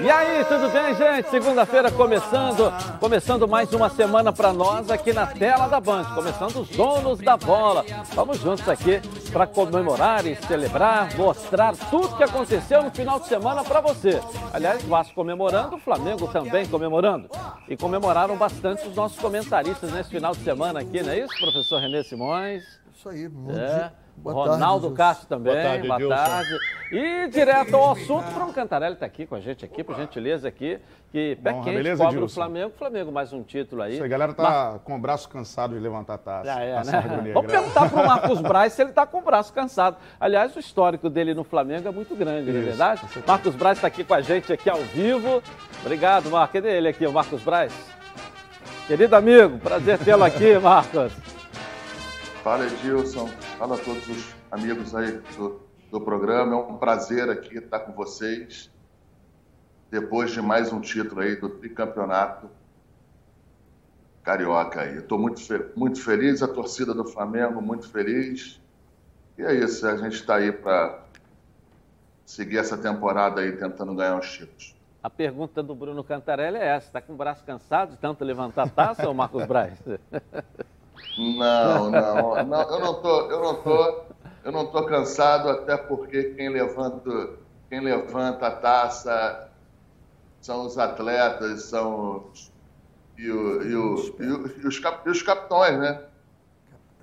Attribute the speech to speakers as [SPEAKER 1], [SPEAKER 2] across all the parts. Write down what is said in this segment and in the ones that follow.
[SPEAKER 1] E aí, tudo bem, gente? Segunda-feira começando, começando mais uma semana para nós aqui na tela da Band, começando os donos da bola. Vamos juntos aqui para comemorar e celebrar, mostrar tudo que aconteceu no final de semana para você. Aliás, Vasco comemorando, o Flamengo também comemorando. E comemoraram bastante os nossos comentaristas nesse final de semana aqui, não é isso, professor Renê Simões?
[SPEAKER 2] Isso aí, muito.
[SPEAKER 1] É. Boa Ronaldo tarde, Castro também, boa tarde. Boa tarde. E direto ao assunto, Bruno Cantarelli está aqui com a gente aqui, por gentileza aqui, que pé Bom, quente, beleza, cobra o Flamengo, Flamengo mais um título aí. Isso
[SPEAKER 3] a galera tá Mas... com o braço cansado de levantar a taça.
[SPEAKER 1] Já é, né? Vamos perguntar para o Marcos Braz se ele está com o braço cansado. Aliás, o histórico dele no Flamengo é muito grande, não é verdade? Marcos Braz está aqui com a gente aqui ao vivo. Obrigado, Marcos. Cadê ele aqui, o Marcos Braz? Querido amigo, prazer tê-lo aqui, Marcos.
[SPEAKER 4] Fala, Edilson. Fala a todos os amigos aí do, do programa. É um prazer aqui estar com vocês. Depois de mais um título aí do tricampeonato carioca aí. Estou muito, muito feliz, a torcida do Flamengo muito feliz. E é isso, a gente está aí para seguir essa temporada aí tentando ganhar os títulos.
[SPEAKER 1] A pergunta do Bruno Cantarelli é essa: está com o braço cansado de tanto levantar a taça, ou Marcos Braz?
[SPEAKER 4] Não, não, não, eu não tô, eu não tô, eu não tô cansado até porque quem levanta, quem levanta a taça são os atletas, são os, e, o, e, o, e, o, e, os, cap, e os capitões, né?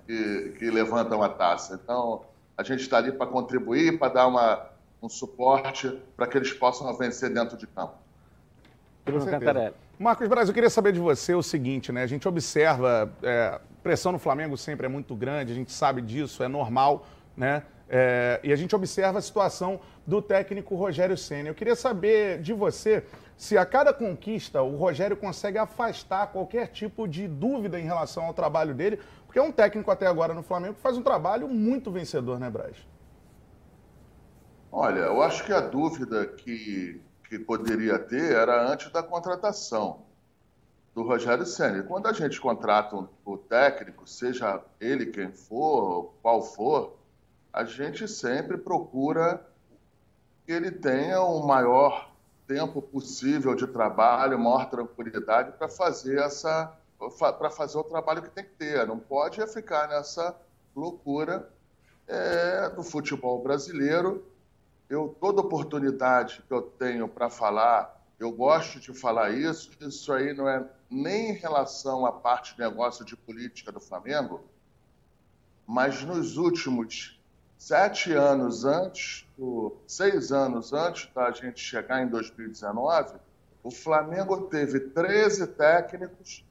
[SPEAKER 4] Que, que levantam a taça. Então, a gente está ali para contribuir, para dar uma, um suporte para que eles possam vencer dentro de campo.
[SPEAKER 3] Bruno Cantarelli. Marcos Braz, eu queria saber de você o seguinte, né? A gente observa, é, pressão no Flamengo sempre é muito grande, a gente sabe disso, é normal, né? É, e a gente observa a situação do técnico Rogério Senna. Eu queria saber de você se a cada conquista o Rogério consegue afastar qualquer tipo de dúvida em relação ao trabalho dele, porque é um técnico até agora no Flamengo que faz um trabalho muito vencedor, né, Braz?
[SPEAKER 4] Olha, eu acho que a dúvida que que poderia ter era antes da contratação do Rogério Senna. Quando a gente contrata o técnico, seja ele quem for, qual for, a gente sempre procura que ele tenha o maior tempo possível de trabalho, maior tranquilidade para fazer essa para fazer o trabalho que tem que ter. Não pode ficar nessa loucura é, do futebol brasileiro eu toda oportunidade que eu tenho para falar, eu gosto de falar isso. Isso aí não é nem em relação à parte de negócio de política do Flamengo, mas nos últimos sete anos antes, seis anos antes da gente chegar em 2019, o Flamengo teve 13 técnicos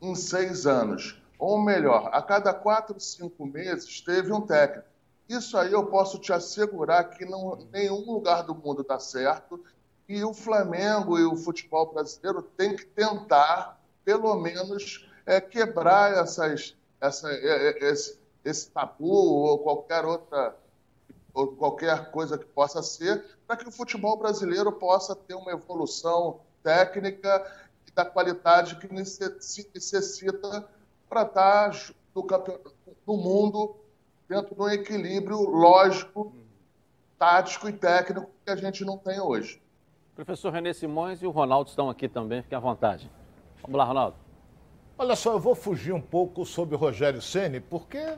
[SPEAKER 4] em seis anos. Ou melhor, a cada quatro, cinco meses teve um técnico. Isso aí eu posso te assegurar que não, nenhum lugar do mundo está certo e o Flamengo e o futebol brasileiro tem que tentar, pelo menos, é, quebrar essas, essa, é, é, esse, esse tabu ou qualquer outra ou qualquer coisa que possa ser, para que o futebol brasileiro possa ter uma evolução técnica e da qualidade que necessita para estar no, no mundo dentro de um equilíbrio lógico, tático e técnico que a gente não tem hoje.
[SPEAKER 1] Professor René Simões e o Ronaldo estão aqui também, fique à vontade. Vamos lá, Ronaldo.
[SPEAKER 5] Olha só, eu vou fugir um pouco sobre o Rogério Ceni, porque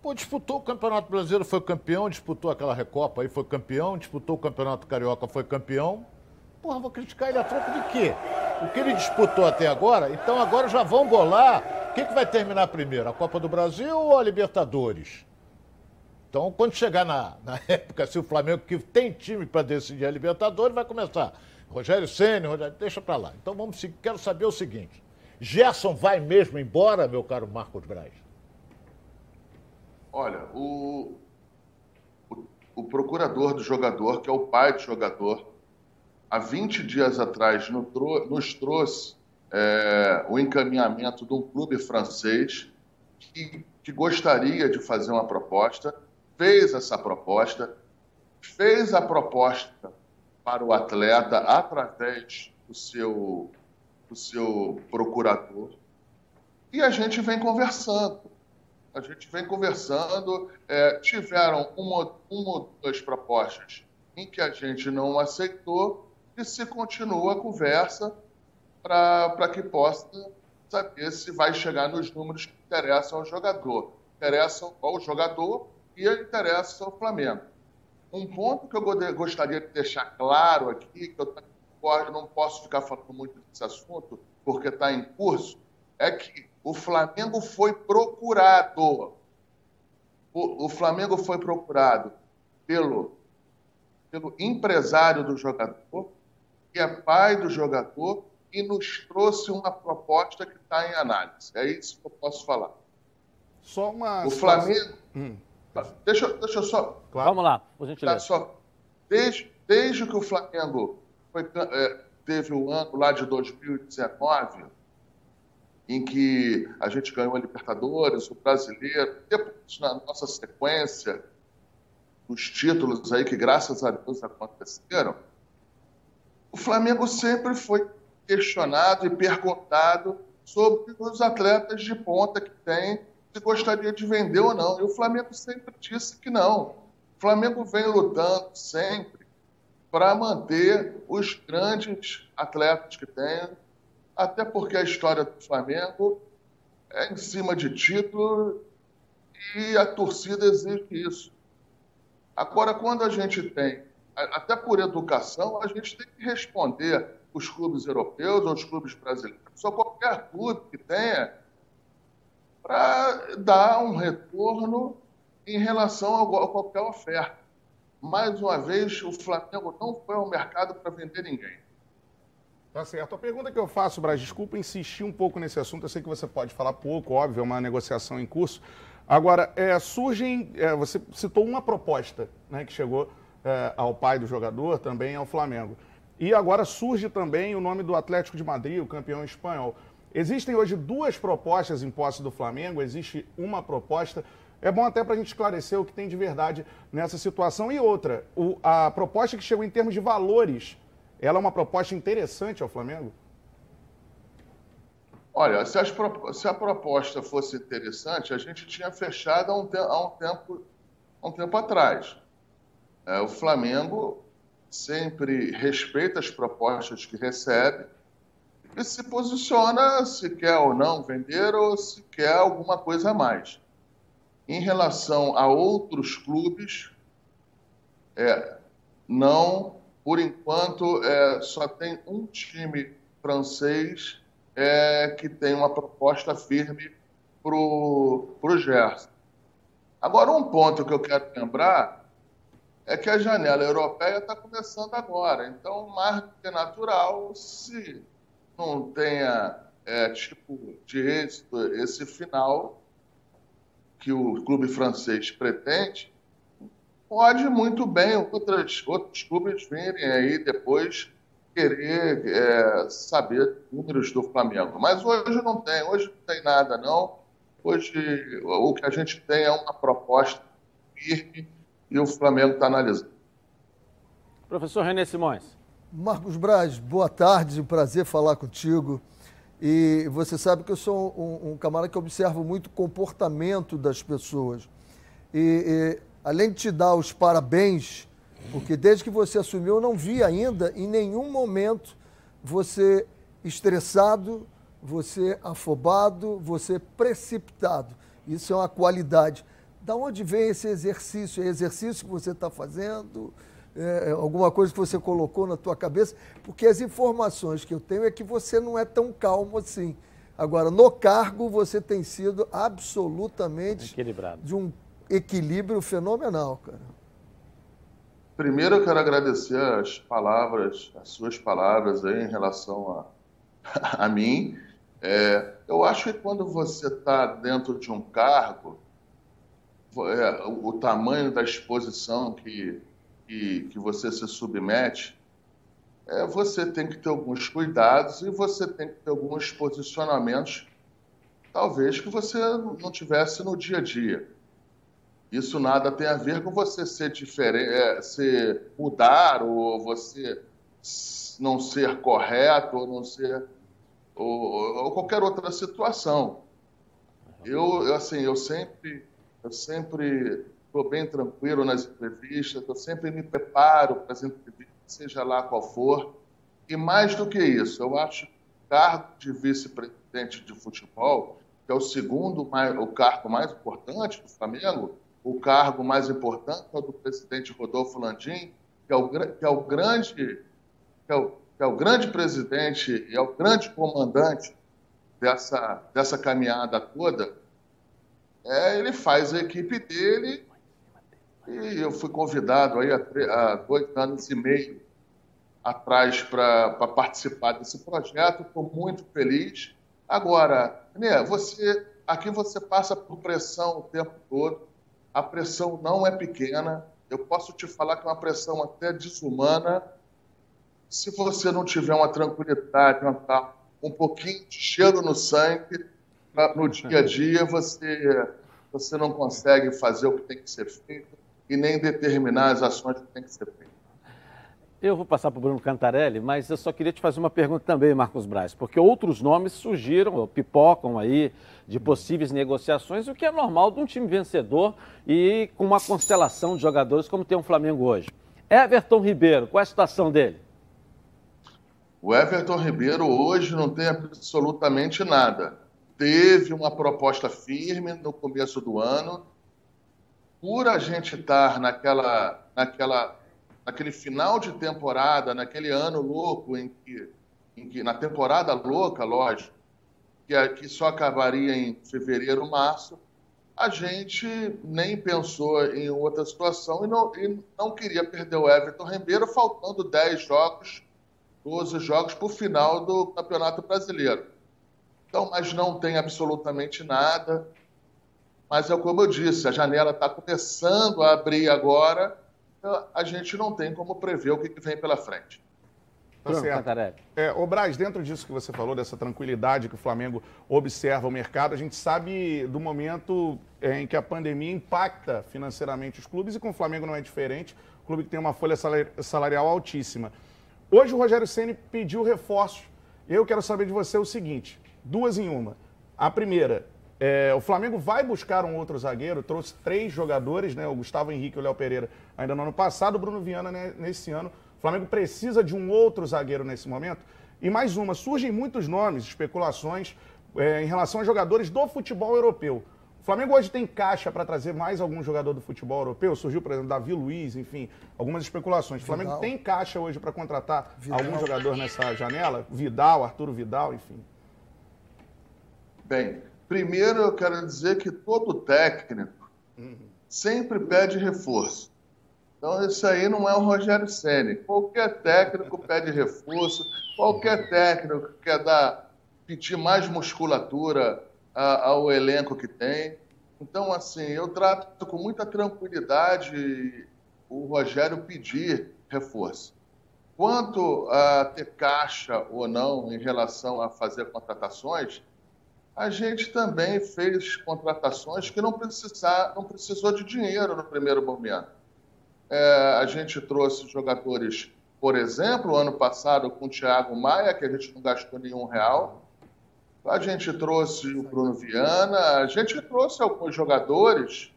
[SPEAKER 5] pô, disputou o Campeonato Brasileiro, foi campeão, disputou aquela Recopa aí, foi campeão, disputou o Campeonato Carioca, foi campeão. Porra, vou criticar ele a troco de quê? O que ele disputou até agora, então agora já vão bolar que, que vai terminar primeiro? A Copa do Brasil ou a Libertadores? Então, quando chegar na, na época, se o Flamengo que tem time para decidir a Libertadores, vai começar. Rogério Senna, Rogério, deixa para lá. Então vamos, quero saber o seguinte: Gerson vai mesmo embora, meu caro Marcos Braz?
[SPEAKER 4] Olha, o, o, o procurador do jogador, que é o pai do jogador, há 20 dias atrás nos trouxe é, o encaminhamento de um clube francês que, que gostaria de fazer uma proposta, fez essa proposta, fez a proposta para o atleta através do seu, do seu procurador e a gente vem conversando. A gente vem conversando, é, tiveram uma, uma ou duas propostas em que a gente não aceitou e se continua a conversa para que possa saber se vai chegar nos números que interessam ao jogador. Interessam ao jogador e interessam ao Flamengo. Um ponto que eu gostaria de deixar claro aqui, que eu não posso ficar falando muito desse assunto, porque está em curso, é que o Flamengo foi procurado. O, o Flamengo foi procurado pelo, pelo empresário do jogador, que é pai do jogador, e nos trouxe uma proposta que está em análise. É isso que eu posso falar.
[SPEAKER 3] Só uma.
[SPEAKER 4] O Flamengo. Hum. Deixa, deixa eu só.
[SPEAKER 1] Claro. Vamos lá, por gentileza. Tá,
[SPEAKER 4] só, desde, desde que o Flamengo foi, é, teve o ano lá de 2019, em que a gente ganhou a Libertadores, o Brasileiro, depois na nossa sequência, os títulos aí que graças a Deus aconteceram, o Flamengo sempre foi questionado e perguntado sobre os atletas de ponta que tem, se gostaria de vender ou não. E o Flamengo sempre disse que não. O Flamengo vem lutando sempre para manter os grandes atletas que tem, até porque a história do Flamengo é em cima de título e a torcida exige isso. Agora, quando a gente tem, até por educação, a gente tem que responder os clubes europeus ou os clubes brasileiros, só qualquer clube que tenha, para dar um retorno em relação a qualquer oferta. Mais uma vez, o Flamengo não foi ao mercado para vender ninguém.
[SPEAKER 3] Tá certo. A pergunta que eu faço, Braz, desculpa insistir um pouco nesse assunto, eu sei que você pode falar pouco, óbvio, é uma negociação em curso. Agora, é, surgem, é, você citou uma proposta né, que chegou é, ao pai do jogador, também ao Flamengo. E agora surge também o nome do Atlético de Madrid, o campeão espanhol. Existem hoje duas propostas em posse do Flamengo, existe uma proposta. É bom até para a gente esclarecer o que tem de verdade nessa situação. E outra, o, a proposta que chegou em termos de valores, ela é uma proposta interessante ao Flamengo?
[SPEAKER 4] Olha, se, as, se a proposta fosse interessante, a gente tinha fechado há um, te, há um tempo, há um tempo atrás. É, o Flamengo sempre respeita as propostas que recebe e se posiciona se quer ou não vender ou se quer alguma coisa a mais. Em relação a outros clubes, é, não, por enquanto, é, só tem um time francês é, que tem uma proposta firme para o Gerson. Agora, um ponto que eu quero lembrar é que a janela europeia está começando agora. Então, mais do que natural, se não tenha é, tipo de êxito esse final que o clube francês pretende, pode muito bem outras, outros clubes virem aí depois querer é, saber números do Flamengo. Mas hoje não tem, hoje não tem nada não. Hoje o que a gente tem é uma proposta firme e o Flamengo está analisando.
[SPEAKER 1] Professor René Simões.
[SPEAKER 2] Marcos Braz, boa tarde, um prazer falar contigo. E você sabe que eu sou um, um camarada que observo muito o comportamento das pessoas. E, e, além de te dar os parabéns, porque desde que você assumiu, eu não vi ainda em nenhum momento você estressado, você afobado, você precipitado. Isso é uma qualidade da onde vem esse exercício? É exercício que você está fazendo? É, é alguma coisa que você colocou na tua cabeça? Porque as informações que eu tenho é que você não é tão calmo assim. Agora, no cargo, você tem sido absolutamente
[SPEAKER 1] Equilibrado.
[SPEAKER 2] de um equilíbrio fenomenal, cara.
[SPEAKER 4] Primeiro, eu quero agradecer as palavras, as suas palavras aí em relação a, a mim. É, eu acho que quando você está dentro de um cargo, é, o tamanho da exposição que, que, que você se submete, é, você tem que ter alguns cuidados e você tem que ter alguns posicionamentos, talvez que você não tivesse no dia a dia. Isso nada tem a ver com você ser diferente, é, ser mudar ou você não ser correto ou não ser ou, ou qualquer outra situação. Eu, assim, eu sempre eu sempre estou bem tranquilo nas entrevistas, eu sempre me preparo para as entrevistas, seja lá qual for. E mais do que isso, eu acho que o cargo de vice-presidente de futebol, que é o segundo, o cargo mais importante do Flamengo, o cargo mais importante é o do presidente Rodolfo Landim, que é o, que é o grande que é o, que é o grande presidente e é o grande comandante dessa, dessa caminhada toda, é, ele faz a equipe dele e eu fui convidado aí há, dois anos e meio atrás para participar desse projeto, estou muito feliz. Agora, né, você, aqui você passa por pressão o tempo todo, a pressão não é pequena, eu posso te falar que é uma pressão até desumana. Se você não tiver uma tranquilidade, uma, um pouquinho de cheiro no sangue, no dia a dia você, você não consegue fazer o que tem que ser feito e nem determinar as ações que tem que ser feitas.
[SPEAKER 1] Eu vou passar para o Bruno Cantarelli, mas eu só queria te fazer uma pergunta também, Marcos Braz, porque outros nomes surgiram, pipocam aí, de possíveis negociações, o que é normal de um time vencedor e com uma constelação de jogadores como tem o Flamengo hoje. Everton Ribeiro, qual é a situação dele?
[SPEAKER 4] O Everton Ribeiro hoje não tem absolutamente nada. Teve uma proposta firme no começo do ano. Por a gente estar naquela, naquela naquele final de temporada, naquele ano louco em que, em que na temporada louca, lógico, que, que só acabaria em fevereiro, março, a gente nem pensou em outra situação e não, e não queria perder o Everton Ribeiro, faltando 10 jogos, 12 jogos para o final do Campeonato Brasileiro. Então, mas não tem absolutamente nada. Mas é como eu disse, a janela está começando a abrir agora a gente não tem como prever o que vem pela frente.
[SPEAKER 3] Tá certo. É, o Braz, dentro disso que você falou, dessa tranquilidade que o Flamengo observa o mercado, a gente sabe do momento é, em que a pandemia impacta financeiramente os clubes e com o Flamengo não é diferente, o clube que tem uma folha salarial altíssima. Hoje o Rogério Ceni pediu reforços. Eu quero saber de você o seguinte: duas em uma. A primeira, é, o Flamengo vai buscar um outro zagueiro, trouxe três jogadores, né? O Gustavo Henrique e o Léo Pereira ainda no ano passado, o Bruno Viana né, nesse ano. O Flamengo precisa de um outro zagueiro nesse momento. E mais uma, surgem muitos nomes, especulações é, em relação a jogadores do futebol europeu. O Flamengo hoje tem caixa para trazer mais algum jogador do futebol europeu? Surgiu, por exemplo, Davi Luiz, enfim, algumas especulações. O Flamengo Vidal. tem caixa hoje para contratar Vidal. algum jogador nessa janela? Vidal, Arturo Vidal, enfim.
[SPEAKER 4] Bem, Primeiro, eu quero dizer que todo técnico sempre pede reforço. Então, isso aí não é o Rogério Ceni. Qualquer técnico pede reforço, qualquer técnico quer dar, pedir mais musculatura ao elenco que tem. Então, assim, eu trato com muita tranquilidade o Rogério pedir reforço. Quanto a ter caixa ou não em relação a fazer contratações, a gente também fez contratações que não, precisar, não precisou de dinheiro no primeiro momento. É, a gente trouxe jogadores, por exemplo, ano passado com o Thiago Maia, que a gente não gastou nenhum real. A gente trouxe o Bruno Viana, a gente trouxe alguns jogadores.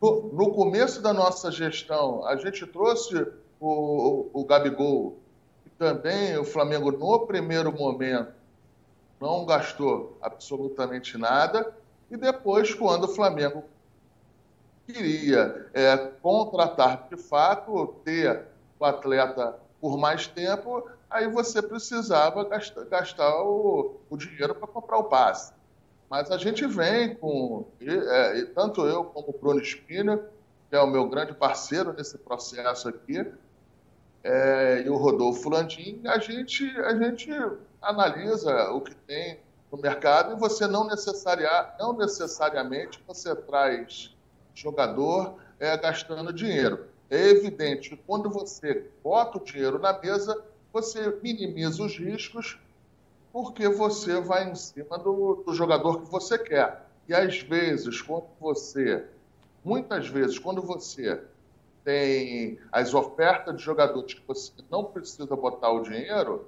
[SPEAKER 4] No, começo da nossa gestão, a gente trouxe o, o, o Gabigol, e também o Flamengo, no primeiro momento, não gastou absolutamente nada. E depois, quando o Flamengo queria é, contratar de fato, ter o atleta por mais tempo, aí você precisava gastar, gastar o, o dinheiro para comprar o passe. Mas a gente vem com, e, é, tanto eu como o Bruno Spina, que é o meu grande parceiro nesse processo aqui, é, e o Rodolfo Landim, a gente, a gente analisa o que tem no mercado e você não, não necessariamente você traz jogador é, gastando dinheiro. É evidente que quando você bota o dinheiro na mesa, você minimiza os riscos porque você vai em cima do, do jogador que você quer. E às vezes, quando você, muitas vezes, quando você tem as ofertas de jogadores que você não precisa botar o dinheiro,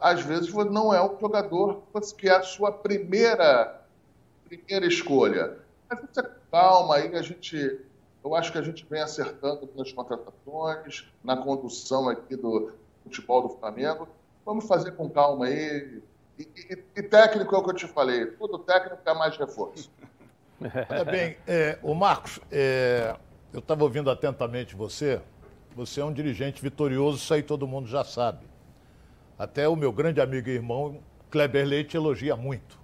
[SPEAKER 4] às vezes não é o jogador que é a sua primeira, primeira escolha. Mas você calma aí, a gente Eu acho que a gente vem acertando nas contratações, na condução aqui do futebol do Flamengo. Vamos fazer com calma aí. E, e, e técnico é o que eu te falei. Tudo técnico é mais reforço.
[SPEAKER 5] Olha bem, é, o Marcos, é, eu estava ouvindo atentamente você. Você é um dirigente vitorioso, isso aí todo mundo já sabe. Até o meu grande amigo e irmão Kleber Leite elogia muito.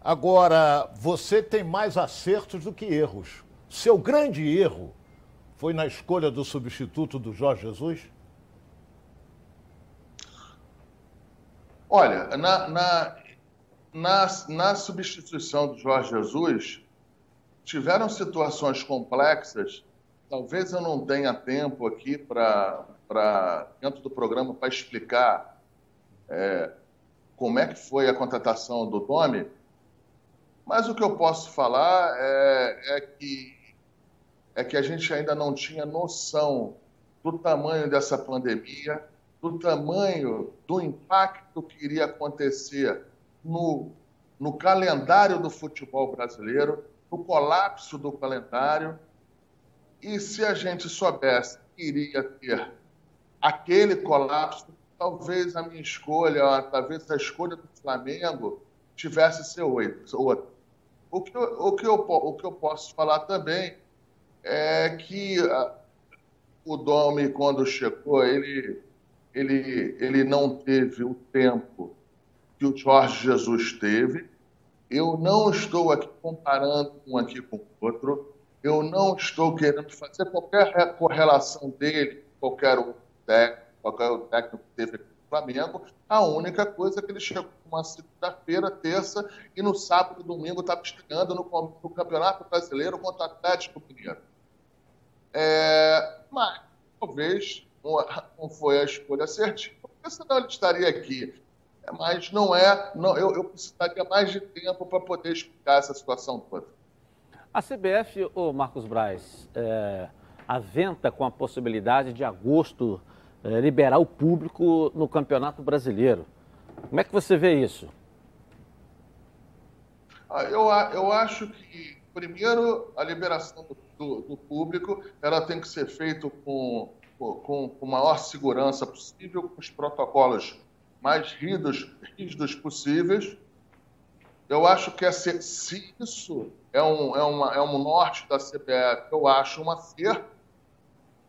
[SPEAKER 5] Agora, você tem mais acertos do que erros. Seu grande erro foi na escolha do substituto do Jorge Jesus?
[SPEAKER 4] Olha, na, na, na, na substituição do Jorge Jesus, tiveram situações complexas. Talvez eu não tenha tempo aqui para, dentro do programa, para explicar é, como é que foi a contratação do Domi, mas o que eu posso falar é, é, que, é que a gente ainda não tinha noção do tamanho dessa pandemia, do tamanho do impacto que iria acontecer no, no calendário do futebol brasileiro, no colapso do calendário. E se a gente soubesse que iria ter aquele colapso, talvez a minha escolha, talvez a escolha do Flamengo tivesse ser outra. O que, eu, o, que eu, o que eu posso falar também é que ah, o Domi, quando chegou, ele, ele, ele não teve o tempo que o Jorge Jesus teve. Eu não estou aqui comparando um aqui com o outro. Eu não estou querendo fazer qualquer correlação dele, qualquer outro técnico, qualquer outro técnico que teve aqui no Flamengo. A única coisa é que ele chegou uma segunda-feira, terça, e no sábado e domingo estava estreando no, no, Campeonato Brasileiro contra o Atlético Mineiro. É, mas talvez não foi a escolha certinha, porque senão ele estaria aqui mas não é. Não, eu, eu precisaria mais de tempo para poder explicar essa situação toda.
[SPEAKER 1] A CBF, o Marcos Braz, é, aventa com a possibilidade de agosto é, liberar o público no Campeonato Brasileiro. Como é que você vê isso?
[SPEAKER 4] Ah, eu, eu acho que, primeiro, a liberação do, do, público ela tem que ser feita com, com, com maior segurança possível, com os protocolos mais rígidos, rígidos possíveis. Eu acho que se, se isso é um, é, uma, é um norte da CBF, eu acho um acerto,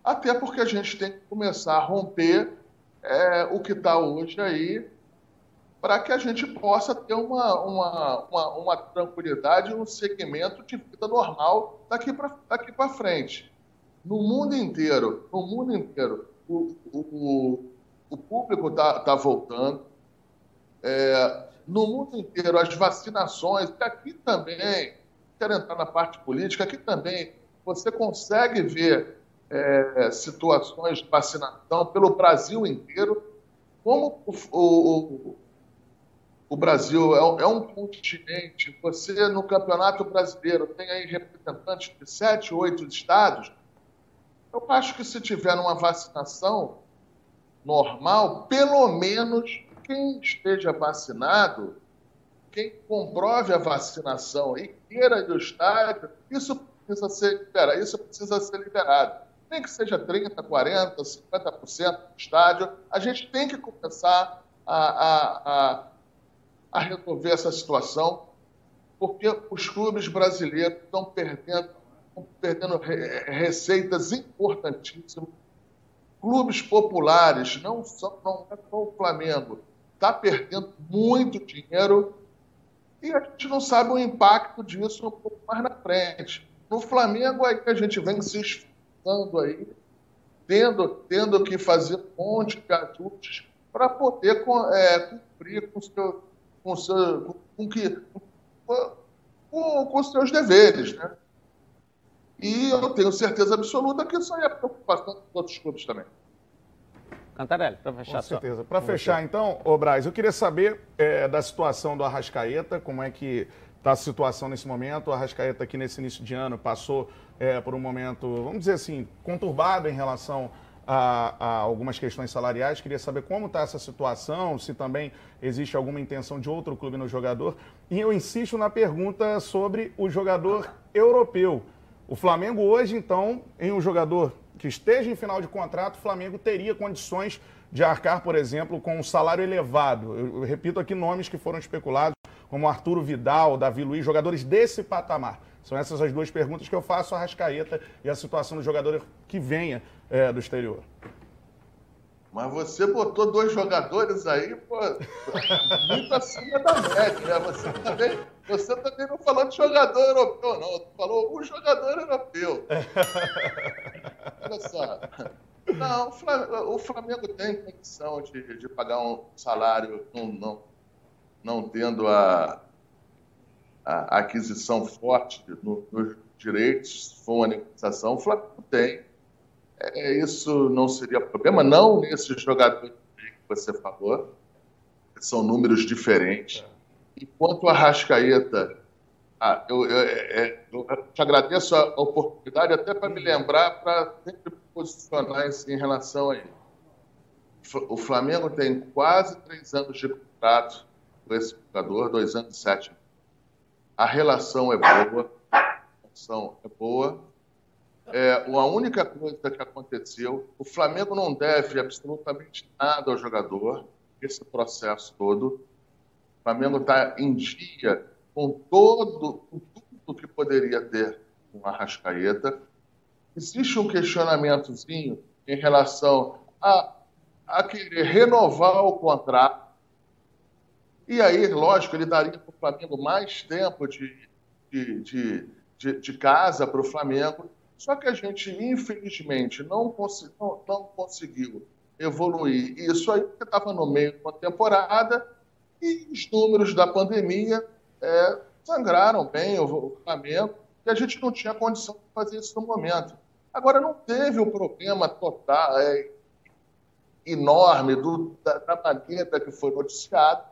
[SPEAKER 4] até porque a gente tem que começar a romper é, o que está hoje aí, para que a gente possa ter uma, uma, uma, uma tranquilidade, um segmento de vida normal daqui para daqui frente. No mundo inteiro, no mundo inteiro, o, o, o público está tá voltando. É, no mundo inteiro, as vacinações, aqui também, quero entrar na parte política, aqui também você consegue ver é, situações de vacinação pelo Brasil inteiro. Como o, o, o Brasil é um, é um, continente, você no Campeonato Brasileiro tem aí representantes de sete, oito estados, eu acho que se tiver uma vacinação, normal, pelo menos quem esteja vacinado, quem comprove a vacinação e queira ir estádio, isso precisa ser liberado, isso precisa ser liberado. Nem que seja 30%, 40%, 50% do estádio, a gente tem que começar a, a, a, resolver essa situação, porque os clubes brasileiros estão perdendo, estão perdendo receitas importantíssimas clubes populares, não só, não é só o Flamengo, está perdendo muito dinheiro e a gente não sabe o impacto disso um pouco mais na frente. No Flamengo, aí a gente vem se esforçando aí, tendo, tendo que fazer um monte de ajustes para poder é, cumprir com, seu, com, seu, com, que, com, com os seus deveres, né? E eu tenho certeza absoluta que isso aí é preocupação dos outros clubes também.
[SPEAKER 1] Cantarelli, para fechar.
[SPEAKER 3] Com certeza. Para fechar, você. então, ô Braz, eu queria saber é, da situação do Arrascaeta, como é que está a situação nesse momento. O Arrascaeta aqui nesse início de ano passou é, por um momento, vamos dizer assim, conturbado em relação a, a, algumas questões salariais. Queria saber como está essa situação, se também existe alguma intenção de outro clube no jogador. E eu insisto na pergunta sobre o jogador europeu. O Flamengo hoje, então, em um jogador que esteja em final de contrato, o Flamengo teria condições de arcar, por exemplo, com um salário elevado. Eu, eu repito aqui nomes que foram especulados, como Arturo Vidal, Davi Luiz, jogadores desse patamar. São essas as duas perguntas que eu faço a Rascaeta e a situação do jogador que venha é, do exterior.
[SPEAKER 4] Mas você botou dois jogadores aí, pô, muito acima da média, né? Você também, você também não falou de jogador europeu, não. Falou um jogador europeu. Olha só. Não, o Flamengo tem condição de, de pagar um salário não, não tendo a, a aquisição forte no, nos direitos, se for uma negociação, o Flamengo tem. É, isso não seria problema, não nesses jogadores que você falou, que são números diferentes. Enquanto a Rascaeta, ah, eu, eu, é, é, eu, te agradeço a oportunidade até para me lembrar, para sempre posicionar em relação a ele. O Flamengo tem quase três anos de contrato com esse jogador, dois anos e sete a relação é boa, a relação é boa. É, a única coisa que aconteceu, o Flamengo não deve absolutamente nada ao jogador, esse processo todo. O Flamengo está em dia com todo, com tudo que poderia ter com a Rascaeta. Existe um questionamentozinho em relação a, a querer renovar o contrato e aí, lógico, ele daria para o Flamengo mais tempo de, de, de, de, de casa para o Flamengo. Só que a gente, infelizmente, não, não, não conseguiu evoluir isso aí, porque estava no meio de uma temporada e os números da pandemia é, sangraram bem o Flamengo e a gente não tinha condição de fazer isso no momento. Agora, não teve o problema total, é, enorme do, da, da maneira que foi noticiado,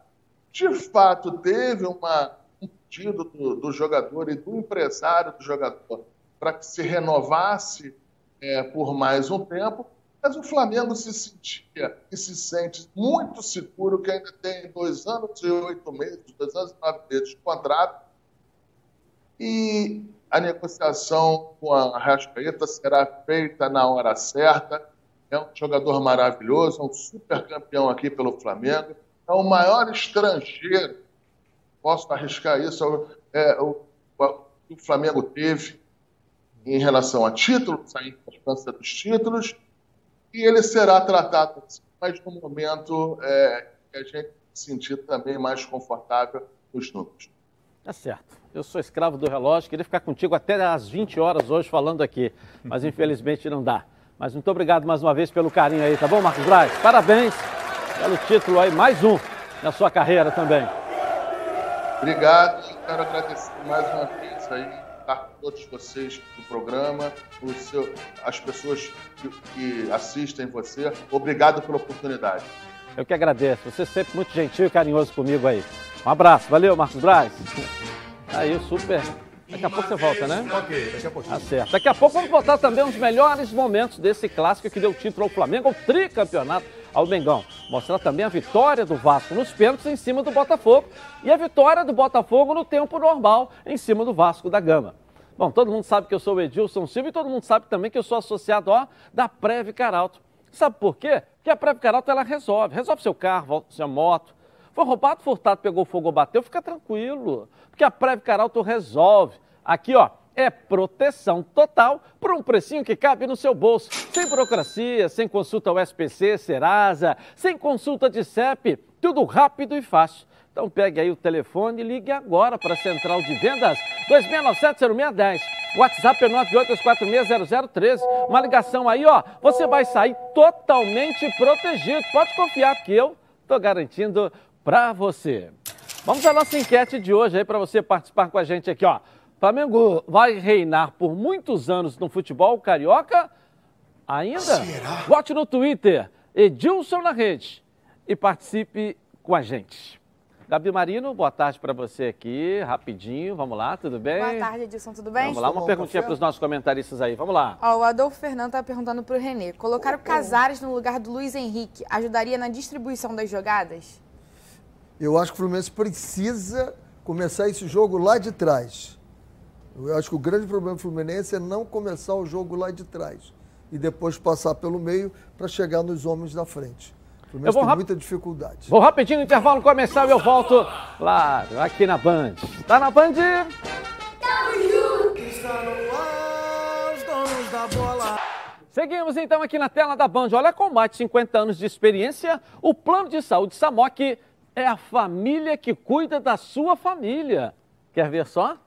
[SPEAKER 4] de fato teve uma, um pedido do, do, jogador e do empresário do jogador para que se renovasse é, por mais um tempo, mas o Flamengo se sentia e se sente muito seguro que ainda tem dois anos e oito meses, dois anos e nove meses de contrato, e a negociação com a Rascaeta será feita na hora certa. É um jogador maravilhoso, um super campeão aqui pelo Flamengo é o maior estrangeiro, posso arriscar isso, é, o, o Flamengo teve em relação a títulos, a importância dos títulos, e ele será tratado mas no momento é, que a gente se sentir também mais confortável nos números.
[SPEAKER 1] Tá certo. Eu sou escravo do relógio, queria ficar contigo até às 20 horas hoje falando aqui, mas infelizmente não dá. Mas muito obrigado mais uma vez pelo carinho aí, tá bom, Marcos Braz? Parabéns! Pelo título aí, mais um na sua carreira também.
[SPEAKER 4] Obrigado, quero agradecer mais uma vez aí a todos vocês do programa, seu, as pessoas que, que assistem você. Obrigado pela oportunidade.
[SPEAKER 1] Eu que agradeço. Você é sempre muito gentil e carinhoso comigo aí. Um abraço. Valeu, Marcos Braz. Aí, super. Daqui a pouco você volta, né?
[SPEAKER 3] Ok, daqui a pouco.
[SPEAKER 1] Tá certo. Daqui a pouco vamos botar também os melhores momentos desse clássico que deu título ao Flamengo, o tricampeonato ao Mengão. Mostrar também a vitória do Vasco nos pênaltis em cima do Botafogo e a vitória do Botafogo no tempo normal em cima do Vasco da Gama. Bom, todo mundo sabe que eu sou o Edilson Silva e todo mundo sabe também que eu sou associado ó, da Preve Caralto. Sabe por quê? Porque a Preve Caralto ela resolve. Resolve seu carro, sua moto. Foi roubado, furtado, pegou fogo ou bateu, fica tranquilo. Porque a Preve Caralto resolve. Aqui, ó, é proteção total por um precinho que cabe no seu bolso. Sem burocracia, sem consulta ao SPC, Serasa, sem consulta de CEP, tudo rápido e fácil. Então pegue aí o telefone e ligue agora para a Central de Vendas 2697-0610. WhatsApp é 982460013. Uma ligação aí, ó, você vai sair totalmente protegido. Pode confiar que eu estou garantindo para você. Vamos à nossa enquete de hoje aí para você participar com a gente aqui, ó. Flamengo vai reinar por muitos anos no futebol carioca? Ainda? Será? Vote no Twitter, Edilson na rede e participe com a gente. Gabi Marino, boa tarde para você aqui, rapidinho, vamos lá, tudo bem?
[SPEAKER 6] Boa tarde, Edilson, tudo bem?
[SPEAKER 1] Vamos lá, uma perguntinha para os nossos comentaristas aí, vamos lá.
[SPEAKER 6] Ó, o Adolfo Fernando está perguntando para o Renê, colocar o Casares no lugar do Luiz Henrique ajudaria na distribuição das jogadas?
[SPEAKER 2] Eu acho que o Fluminense precisa começar esse jogo lá de trás Eu acho que o grande problema do Fluminense é não começar o jogo lá de trás e depois passar pelo meio para chegar nos homens da frente. O Fluminense tem muita dificuldade.
[SPEAKER 1] Vou rapidinho no intervalo comercial e eu volto lá, aqui na Band. Tá na Band? Está no ar, os donos da bola. Seguimos então aqui na tela da Band. Olha, com mais de 50 anos de experiência, o plano de saúde Samok é a família que cuida da sua família. Quer ver só?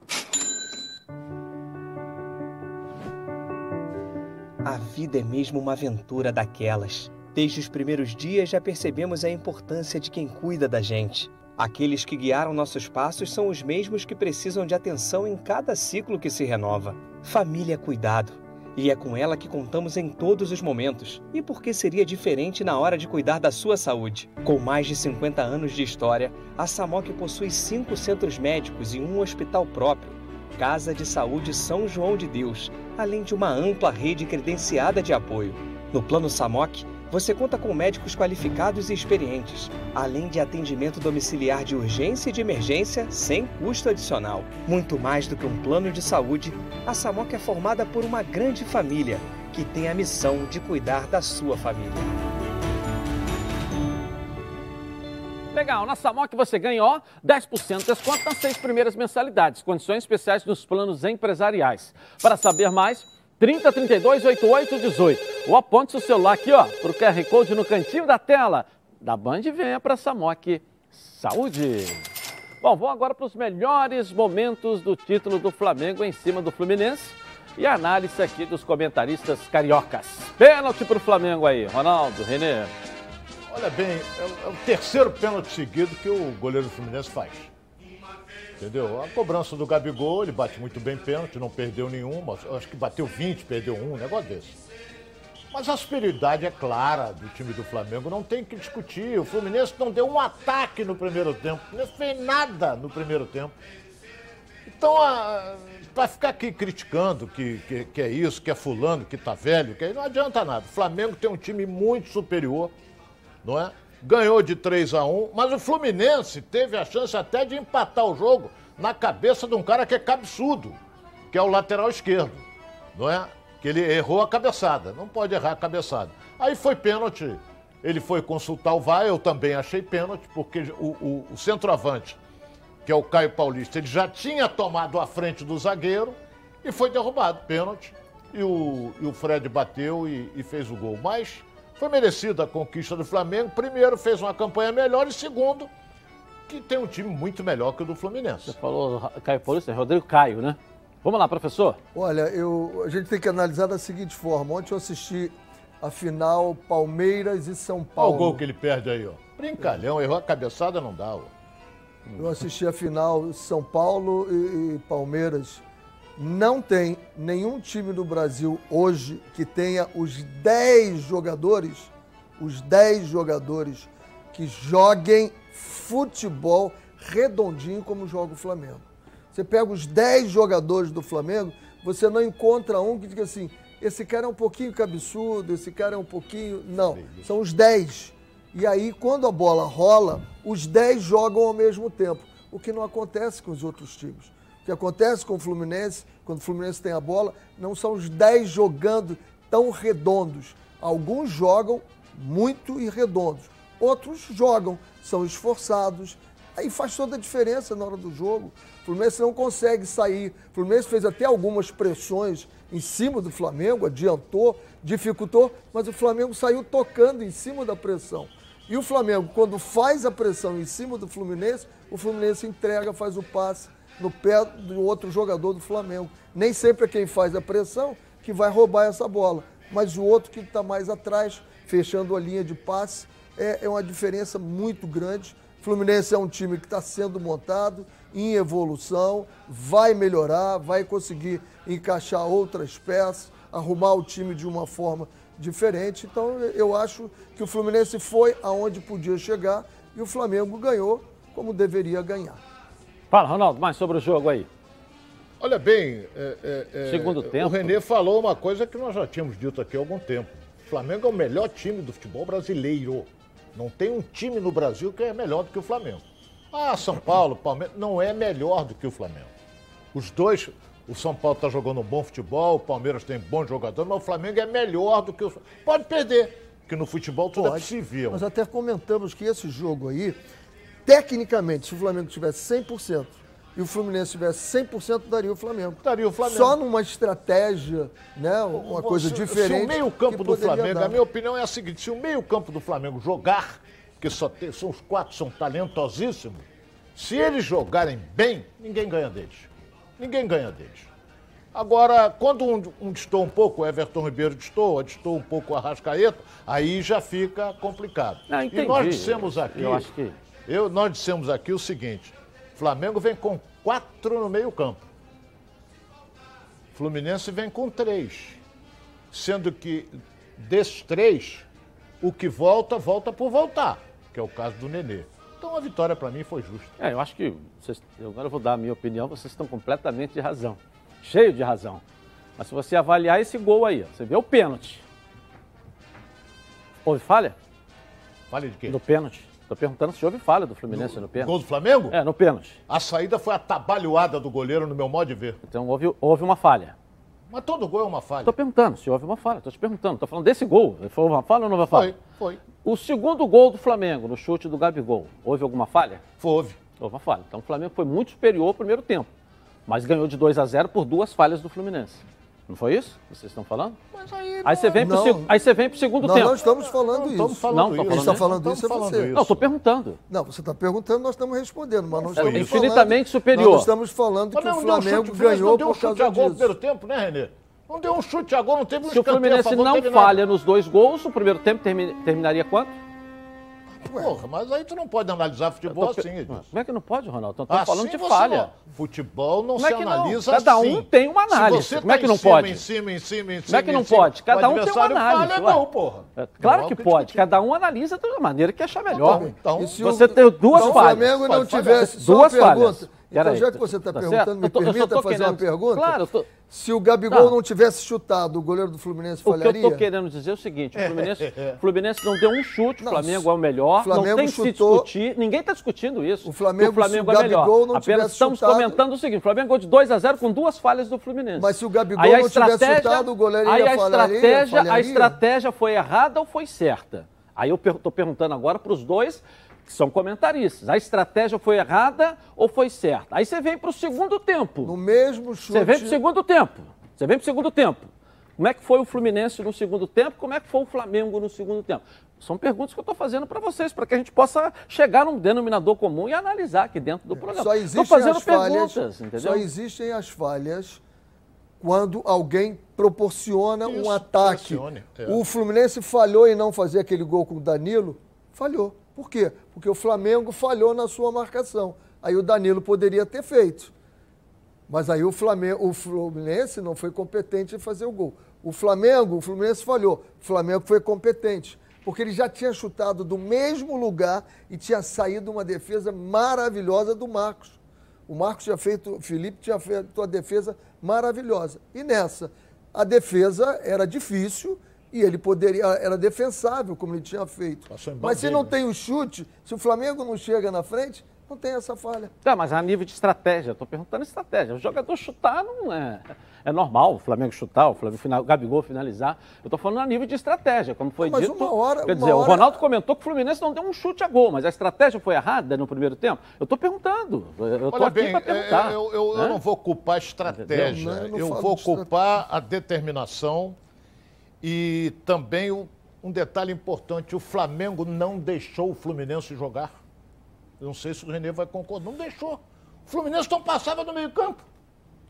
[SPEAKER 7] A vida é mesmo uma aventura daquelas. Desde os primeiros dias já percebemos a importância de quem cuida da gente. Aqueles que guiaram nossos passos são os mesmos que precisam de atenção em cada ciclo que se renova. Família é cuidado. E é com ela que contamos em todos os momentos. E por que seria diferente na hora de cuidar da sua saúde? Com mais de 50 anos de história, a Samok possui cinco centros médicos e um hospital próprio, Casa de Saúde São João de Deus, além de uma ampla rede credenciada de apoio. No Plano Samok, você conta com médicos qualificados e experientes, além de atendimento domiciliar de urgência e de emergência sem custo adicional. Muito mais do que um plano de saúde, a Samok é formada por uma grande família que tem a missão de cuidar da sua família.
[SPEAKER 1] Legal, na Samok você ganha ó, 10% de desconto nas seis primeiras mensalidades, condições especiais nos planos empresariais. Para saber mais, 30 32 88 18. Ou aponte seu celular aqui, ó, o QR Code no cantinho da tela da Band venha para Samok Saúde. Bom, vou agora para os melhores momentos do título do Flamengo em cima do Fluminense e a análise aqui dos comentaristas cariocas. Pênalti para o Flamengo aí, Ronaldo, Renê.
[SPEAKER 5] Olha bem, é o terceiro pênalti seguido que o goleiro do Fluminense faz. Entendeu? A cobrança do Gabigol, ele bate muito bem pênalti, não perdeu nenhum, acho que bateu 20, perdeu um, um negócio desse. Mas a superioridade é clara do time do Flamengo, não tem que discutir. O Fluminense não deu um ataque no primeiro tempo, não fez nada no primeiro tempo. Então, para ficar aqui criticando que, que, que, é isso, que é fulano, que tá velho, que não adianta nada. O Flamengo tem um time muito superior, não é? ganhou de 3 a 1 mas o Fluminense teve a chance até de empatar o jogo na cabeça de um cara que é cabeçudo, que é o lateral esquerdo, não é? Que ele errou a cabeçada, não pode errar a cabeçada. Aí foi pênalti, ele foi consultar o VAR, eu também achei pênalti, porque o, o, o centroavante, que é o Caio Paulista, ele já tinha tomado a frente do zagueiro e foi derrubado, pênalti. E o, e o Fred bateu e, e fez o gol. Mas foi merecida a conquista do Flamengo. Primeiro, fez uma campanha melhor. E segundo, que tem um time muito melhor que o do Fluminense.
[SPEAKER 1] Você falou Caio Paulista, é Rodrigo Caio, né? Vamos lá, professor.
[SPEAKER 2] Olha, eu, a gente tem que analisar da seguinte forma. Ontem eu assisti a final Palmeiras e São Paulo.
[SPEAKER 5] Olha o gol que ele perde aí, ó. Brincalhão, errou a cabeçada, não dá, ó.
[SPEAKER 2] Eu assisti a final São Paulo e, e Palmeiras não tem nenhum time no Brasil hoje que tenha os 10 jogadores, os 10 jogadores que joguem futebol redondinho como joga o Flamengo. Você pega os 10 jogadores do Flamengo, você não encontra um que diga assim, esse cara é um pouquinho cabeçudo, esse cara é um pouquinho. Não, são os 10. E aí, quando a bola rola, os 10 jogam ao mesmo tempo, o que não acontece com os outros times. O que acontece com o Fluminense, quando o Fluminense tem a bola, não são os 10 jogando tão redondos. Alguns jogam muito e redondos, outros jogam, são esforçados. Aí faz toda a diferença na hora do jogo. O Fluminense não consegue sair. O Fluminense fez até algumas pressões em cima do Flamengo, adiantou, dificultou, mas o Flamengo saiu tocando em cima da pressão. E o Flamengo, quando faz a pressão em cima do Fluminense, o Fluminense entrega, faz o passe no pé do outro jogador do Flamengo. Nem sempre é quem faz a pressão que vai roubar essa bola, mas o outro que está mais atrás, fechando a linha de passe, é, é uma diferença muito grande. Fluminense é um time que está sendo montado, em evolução, vai melhorar, vai conseguir encaixar outras peças, arrumar o time de uma forma diferente. Então eu acho que o Fluminense foi aonde podia chegar e o Flamengo ganhou como deveria ganhar.
[SPEAKER 1] Fala, Ronaldo, mais sobre o jogo aí.
[SPEAKER 5] Olha bem, é,
[SPEAKER 1] é, é segundo tempo.
[SPEAKER 5] O Renê falou uma coisa que nós já tínhamos dito aqui há algum tempo. O Flamengo é o melhor time do futebol brasileiro. Não tem um time no Brasil que é melhor do que o Flamengo. Ah, São Paulo, Palmeiras, não é melhor do que o Flamengo. Os dois, o São Paulo está jogando um bom futebol, o Palmeiras tem bons jogadores, mas o Flamengo é melhor do que o. Pode perder, porque no futebol tudo é Pode. é possível.
[SPEAKER 2] Nós até comentamos que esse jogo aí, tecnicamente, se o Flamengo tivesse 100%, e o Fluminense tivesse 100%, daria o Flamengo.
[SPEAKER 5] Daria o Flamengo.
[SPEAKER 2] Só numa estratégia, né? Uma se, coisa diferente.
[SPEAKER 5] Se o meio-campo do Flamengo, dar. a minha opinião é a seguinte: se o meio-campo do Flamengo jogar, que só tem, são os quatro são talentosíssimos, se eles jogarem bem, ninguém ganha deles. Ninguém ganha deles. Agora, quando um, um distou um pouco, o Everton Ribeiro distou, distou um pouco o Arrascaeta, aí já fica complicado.
[SPEAKER 1] Ah,
[SPEAKER 5] e nós dissemos aqui.
[SPEAKER 1] Eu acho que.
[SPEAKER 5] Eu, nós dissemos aqui o seguinte: Flamengo vem com quatro no meio-campo. Fluminense vem com três. Sendo que desses três, o que volta, volta por voltar, que é o caso do Nenê. Então a vitória para mim foi justa.
[SPEAKER 1] É, eu acho que, vocês, agora eu vou dar a minha opinião, vocês estão completamente de razão. Cheio de razão. Mas se você avaliar esse gol aí, você vê o pênalti. Houve falha?
[SPEAKER 5] Falha de quê?
[SPEAKER 1] No pênalti. Tô perguntando se houve falha do Fluminense no, no pênalti.
[SPEAKER 5] Gol do Flamengo?
[SPEAKER 1] É, no pênalti.
[SPEAKER 5] A saída foi atabalhoada do goleiro, no meu modo de ver.
[SPEAKER 1] Então houve, houve uma falha.
[SPEAKER 5] Mas todo gol é uma falha.
[SPEAKER 1] Tô perguntando se houve uma falha. Tô te perguntando. Tô falando desse gol. Foi uma falha ou não foi falha?
[SPEAKER 5] Foi, foi.
[SPEAKER 1] O segundo gol do Flamengo, no chute do Gabigol, houve alguma falha?
[SPEAKER 5] Houve.
[SPEAKER 1] Houve uma falha. Então o Flamengo foi muito superior ao primeiro tempo. Mas ganhou de 2 a 0 por duas falhas do Fluminense. Não foi isso que vocês estão falando? Mas aí, aí, você, vem pro, aí você vem pro segundo
[SPEAKER 2] não,
[SPEAKER 1] tempo.
[SPEAKER 2] Nós estamos falando não, isso.
[SPEAKER 1] Estamos falando não,
[SPEAKER 2] isso. Quem está falando isso é você.
[SPEAKER 1] Não, estou perguntando.
[SPEAKER 2] Não, você está perguntando, nós estamos respondendo, mas não
[SPEAKER 1] é
[SPEAKER 2] estamos
[SPEAKER 1] infinitamente
[SPEAKER 2] falando,
[SPEAKER 1] superior.
[SPEAKER 2] Nós estamos falando que o Flamengo chute, ganhou não deu por causa
[SPEAKER 5] chute a gol
[SPEAKER 2] no
[SPEAKER 5] primeiro tempo, né, Renê? Não deu um chute a gol, não teve um
[SPEAKER 1] Se o Fluminense não falha nos dois gols, o primeiro tempo terminaria quanto?
[SPEAKER 5] Porra, mas aí tu não pode analisar futebol
[SPEAKER 1] tô...
[SPEAKER 5] assim, Edilson.
[SPEAKER 1] Como é que não pode, Ronaldo? Estamos assim falando de falha. Não...
[SPEAKER 5] Futebol não Como é se analisa
[SPEAKER 1] não? Cada um tem uma análise.
[SPEAKER 5] Se
[SPEAKER 1] Como é
[SPEAKER 5] tá
[SPEAKER 1] que não
[SPEAKER 5] cima,
[SPEAKER 1] pode?
[SPEAKER 5] Em cima, em cima, em cima,
[SPEAKER 1] Como é que não pode? Cada um tem uma análise.
[SPEAKER 5] Falha, não, porra.
[SPEAKER 1] É, claro não, que pode. Cada um analisa da maneira que achar melhor.
[SPEAKER 2] Então,
[SPEAKER 1] então, você tem duas falhas. Se o
[SPEAKER 2] Flamengo não tivesse duas falhas. Então, já que você está tá perguntando, me permita fazer uma pergunta?
[SPEAKER 1] Claro, tô...
[SPEAKER 2] Se o Gabigol não. não tivesse chutado, o goleiro do Fluminense falharia?
[SPEAKER 1] O que eu estou querendo dizer é o seguinte, o Fluminense, o Fluminense não deu um chute, o Flamengo é o melhor, Flamengo não tem que chutou, se discutir, ninguém está discutindo isso.
[SPEAKER 2] O Flamengo, o Flamengo é melhor. Não
[SPEAKER 1] Apenas estamos chutado, comentando o seguinte, o Flamengo ganhou de 2 a 0 com duas falhas do Fluminense.
[SPEAKER 2] Mas se o Gabigol não tivesse chutado, o goleiro
[SPEAKER 1] aí
[SPEAKER 2] ia
[SPEAKER 1] a estratégia, a estratégia foi errada ou foi certa? Aí eu estou perguntando agora para os dois que são comentaristas. A estratégia foi errada ou foi certa? Aí você vem para o segundo tempo.
[SPEAKER 2] No mesmo chute.
[SPEAKER 1] Você vem para o segundo tempo. Você vem para o segundo tempo. Como é que foi o Fluminense no segundo tempo? Como é que foi o Flamengo no segundo tempo? São perguntas que eu estou fazendo para vocês, para que a gente possa chegar num denominador comum e analisar aqui dentro do programa.
[SPEAKER 2] Só existem fazendo as perguntas, falhas, entendeu? Só existem as falhas quando alguém proporciona Isso, um ataque. É. O Fluminense falhou em não fazer aquele gol com o Danilo? Falhou. Por quê? Porque o Flamengo falhou na sua marcação. Aí o Danilo poderia ter feito. Mas aí o, Flamengo, o Fluminense não foi competente em fazer o gol. O Flamengo, o Fluminense falhou. O Flamengo foi competente. Porque ele já tinha chutado do mesmo lugar e tinha saído uma defesa maravilhosa do Marcos. O Marcos tinha feito, o Felipe tinha feito uma defesa maravilhosa. E nessa, a defesa era difícil e ele poderia, era defensável, como ele tinha feito. Mas se não tem o chute, se o Flamengo não chega na frente, não tem essa falha.
[SPEAKER 1] Tá, mas a nível de estratégia, estou perguntando estratégia. O jogador chutar não é. É normal o Flamengo chutar, o, Flamengo final, o Gabigol finalizar. Eu estou falando a nível de estratégia, como foi
[SPEAKER 2] não, mas
[SPEAKER 1] dito.
[SPEAKER 2] Uma hora,
[SPEAKER 1] quer dizer,
[SPEAKER 2] hora...
[SPEAKER 1] o Ronaldo comentou que o Fluminense não deu um chute a gol, mas a estratégia foi errada no primeiro tempo. Eu estou perguntando. Eu estou aqui para perguntar.
[SPEAKER 5] Eu, eu, né? eu, não vou culpar a estratégia, não, eu, eu vou culpar a determinação e também um detalhe importante: o Flamengo não deixou o Fluminense jogar. Eu não sei se o Renê vai concordar. Não deixou. O Fluminense não passava no meio-campo.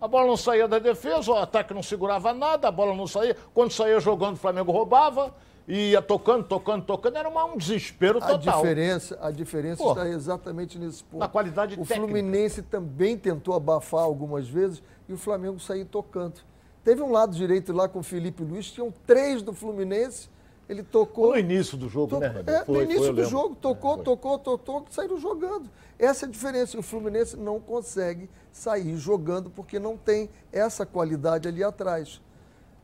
[SPEAKER 5] A bola não saía da defesa, o ataque não segurava nada, a bola não saía. Quando saía jogando, o Flamengo roubava, ia tocando, tocando, tocando. Era um desespero total.
[SPEAKER 2] A diferença, a diferença está exatamente nesse ponto.
[SPEAKER 5] Na qualidade
[SPEAKER 2] O
[SPEAKER 5] técnica.
[SPEAKER 2] Fluminense também tentou abafar algumas vezes e o Flamengo saiu tocando. Teve um lado direito lá com o Felipe Luiz, tinham três do Fluminense, ele tocou.
[SPEAKER 5] No início do jogo,
[SPEAKER 2] né,
[SPEAKER 5] tocou, né?
[SPEAKER 2] É, foi, no início do jogo, tocou, é, tocou, tocou, saíram jogando. Essa é a diferença. O Fluminense não consegue sair jogando porque não tem essa qualidade ali atrás.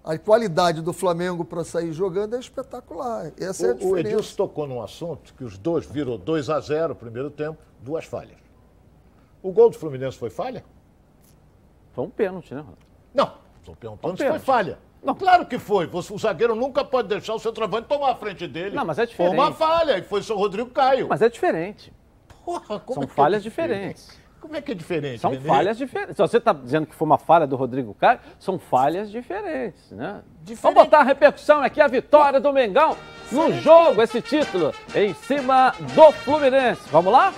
[SPEAKER 2] A qualidade do Flamengo para sair jogando é espetacular. Essa
[SPEAKER 5] o,
[SPEAKER 2] é a diferença.
[SPEAKER 5] O Edilson tocou num assunto que os dois virou 2 a 0 no primeiro tempo, duas falhas. O gol do Fluminense foi falha?
[SPEAKER 1] Foi um pênalti, né?
[SPEAKER 5] Não, estou perguntando se foi falha. Não. Claro que foi. O zagueiro nunca pode deixar o centroavante tomar a frente dele.
[SPEAKER 1] Não, mas é diferente.
[SPEAKER 5] Foi uma falha e foi o seu Rodrigo Caio.
[SPEAKER 1] Mas é diferente.
[SPEAKER 5] Porra, como
[SPEAKER 1] São
[SPEAKER 5] é que
[SPEAKER 1] falhas
[SPEAKER 5] é diferente?
[SPEAKER 1] diferentes.
[SPEAKER 5] Como é que é diferente?
[SPEAKER 1] São
[SPEAKER 5] Renê?
[SPEAKER 1] falhas diferentes. Se você está dizendo que foi uma falha do Rodrigo Caio, são falhas diferentes, né?
[SPEAKER 5] Diferente.
[SPEAKER 1] Vamos botar a repercussão aqui, a vitória do Mengão no jogo, esse título, em cima do Fluminense. Vamos lá?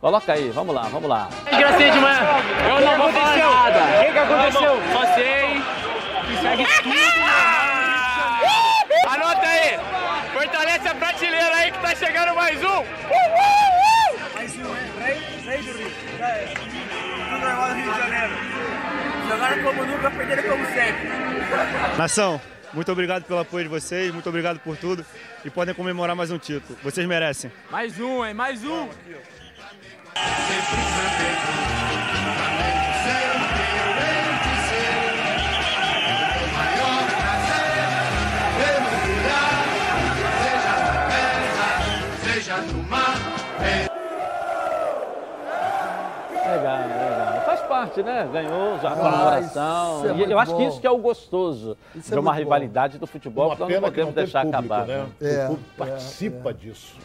[SPEAKER 1] Coloca aí, vamos lá, vamos lá.
[SPEAKER 8] Gracinha de manhã, eu não vou falar nada. O que, que aconteceu? Só sei que segue tudo. Anota aí, fortalece a prateleira aí que tá chegando mais um.
[SPEAKER 9] Mais um, hein? Rei, rei do Rio. Já é. Tudo normal no Rio de Janeiro. Jogaram como nunca, perderam como sempre.
[SPEAKER 10] Nação, muito obrigado pelo apoio de vocês, muito obrigado por tudo e podem comemorar mais um título. Vocês merecem.
[SPEAKER 8] Mais um, hein? Mais um.
[SPEAKER 1] Legal, legal. Faz parte, né? Ganhou já a
[SPEAKER 2] Ah,
[SPEAKER 1] comemoração.
[SPEAKER 2] isso é
[SPEAKER 1] E eu acho que
[SPEAKER 2] bom.
[SPEAKER 1] isso que é o gostoso
[SPEAKER 2] Isso é
[SPEAKER 1] de uma
[SPEAKER 2] muito bom.
[SPEAKER 1] rivalidade do futebol
[SPEAKER 5] Uma
[SPEAKER 1] que nós não
[SPEAKER 5] que não
[SPEAKER 1] podemos
[SPEAKER 5] teve
[SPEAKER 1] deixar
[SPEAKER 5] público,
[SPEAKER 1] acabar.
[SPEAKER 5] né?
[SPEAKER 2] É,
[SPEAKER 5] o público
[SPEAKER 2] é,
[SPEAKER 5] participa disso.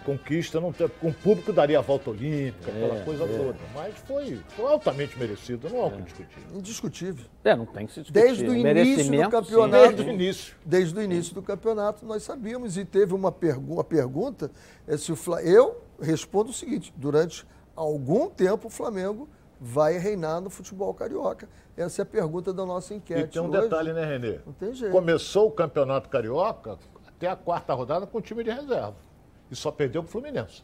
[SPEAKER 5] Conquista não tem, com o público daria a volta olímpica, aquela
[SPEAKER 1] É,
[SPEAKER 5] coisa
[SPEAKER 1] é.
[SPEAKER 5] toda. Mas foi, foi altamente merecido, não há o que discutir.
[SPEAKER 2] Indiscutível.
[SPEAKER 1] É, não tem que se discutir.
[SPEAKER 2] Desde o início do campeonato.
[SPEAKER 1] sim.
[SPEAKER 5] Desde o início.
[SPEAKER 2] Desde o início do campeonato nós sabíamos e teve uma, pergu uma pergunta, é se o Fla... eu respondo o seguinte, durante algum tempo o Flamengo vai reinar no futebol carioca. Essa é a pergunta da nossa
[SPEAKER 5] E
[SPEAKER 2] enquete
[SPEAKER 5] tem um
[SPEAKER 2] hoje.
[SPEAKER 5] detalhe, né, Renê?
[SPEAKER 2] Não tem jeito.
[SPEAKER 5] Começou o campeonato carioca até a quarta rodada com o time de reserva. E só perdeu pro Fluminense.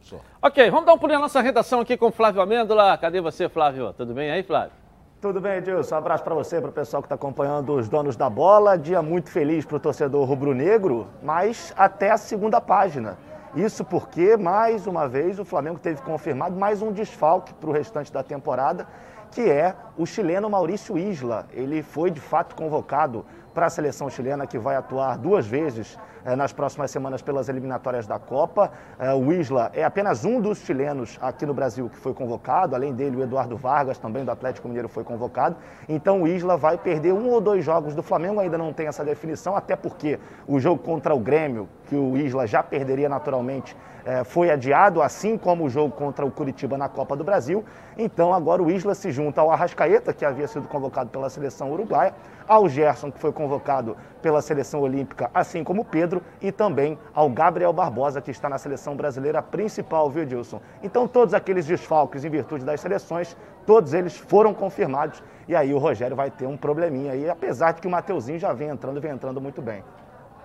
[SPEAKER 5] Só.
[SPEAKER 1] Ok, vamos dar um pulinho na nossa redação aqui com o Flávio Amêndola. Cadê você, Flávio? Tudo bem aí, Flávio?
[SPEAKER 11] Tudo bem, Edilson? Um abraço para você, para o pessoal que está acompanhando os donos da bola. Dia muito feliz para o torcedor rubro-negro, mas até a segunda página. Isso porque, mais uma vez, o Flamengo teve confirmado mais um desfalque para o restante da temporada, que é o chileno Maurício Isla. Ele foi, de fato, convocado para a seleção chilena, que vai atuar duas vezes eh, nas próximas semanas pelas eliminatórias da Copa. Eh, o Isla é apenas um dos chilenos aqui no Brasil que foi convocado, além dele o Eduardo Vargas, também do Atlético Mineiro, foi convocado. Então o Isla vai perder um ou dois jogos do Flamengo, ainda não tem essa definição, até porque o jogo contra o Grêmio, que o Isla já perderia naturalmente, eh, foi adiado, assim como o jogo contra o Curitiba na Copa do Brasil. Então agora o Isla se junta ao Arrascaeta, que havia sido convocado pela seleção uruguaia, ao Gerson, que foi convocado pela seleção olímpica, assim como o Pedro, e também ao Gabriel Barbosa, que está na seleção brasileira principal, viu, Dilson? Então todos aqueles desfalques em virtude das seleções, todos eles foram confirmados. E aí o Rogério vai ter um probleminha aí, apesar de que o Mateuzinho já vem entrando, vem entrando muito bem.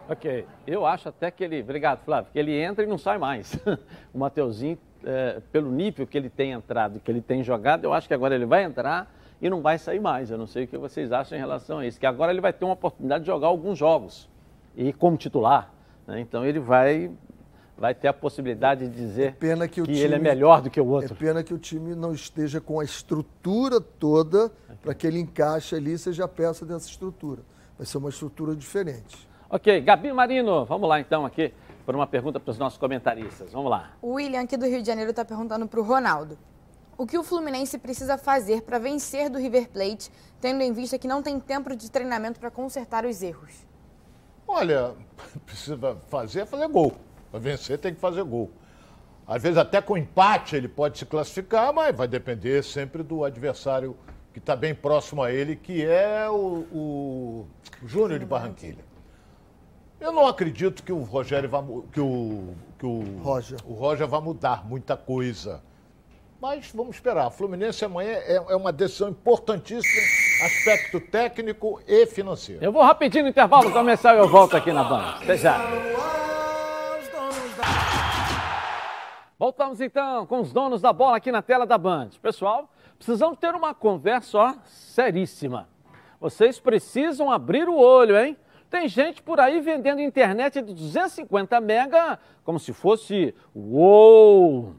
[SPEAKER 1] Ok, eu acho até que ele, obrigado Flávio, que ele entra e não sai mais. o Mateuzinho, é, pelo nível que ele tem entrado, que ele tem jogado, eu acho que agora ele vai entrar e não vai sair mais. Eu não sei o que vocês acham em relação a isso, que agora ele vai ter uma oportunidade de jogar alguns jogos e como titular. Né? Então ele vai, vai ter a possibilidade de dizer
[SPEAKER 2] Pena que, o time,
[SPEAKER 1] ele é melhor do que o
[SPEAKER 2] É
[SPEAKER 1] outro.
[SPEAKER 2] pena que o time não esteja com a estrutura toda para que ele encaixe ali e seja peça dessa estrutura. Vai ser uma estrutura diferente.
[SPEAKER 1] Ok, Gabi Marino, vamos lá então aqui para uma pergunta para os nossos comentaristas. Vamos lá.
[SPEAKER 6] O William, aqui do Rio de Janeiro, está perguntando para o Ronaldo. O que o Fluminense precisa fazer para vencer do River Plate, tendo em vista que não tem tempo de treinamento para consertar os erros?
[SPEAKER 5] Olha, precisa fazer é fazer gol. Para vencer tem que fazer gol. Às vezes até com empate ele pode se classificar, mas vai depender sempre do adversário que está bem próximo a ele, que é o, o Júnior de Barranquilha. Eu não acredito que o Rogério vá, que o, que o
[SPEAKER 2] Roger.
[SPEAKER 5] o Roger vai mudar muita coisa. Mas vamos esperar. Fluminense amanhã é, é uma decisão importantíssima, aspecto técnico e financeiro.
[SPEAKER 1] Eu vou rapidinho no intervalo começar e eu volto aqui na Band. Até já. Voltamos então com os donos da bola aqui na tela da Band. Pessoal, precisamos ter uma conversa ó, seríssima. Vocês precisam abrir o olho, hein? Tem gente por aí vendendo internet de 250 mega como se fosse uou,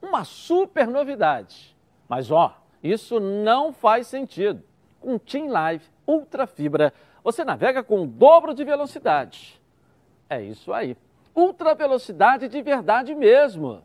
[SPEAKER 1] uma super novidade. Mas ó, isso não faz sentido. Com Team Live Ultra Fibra, você navega com o dobro de velocidade. É isso aí. Ultra velocidade de verdade mesmo.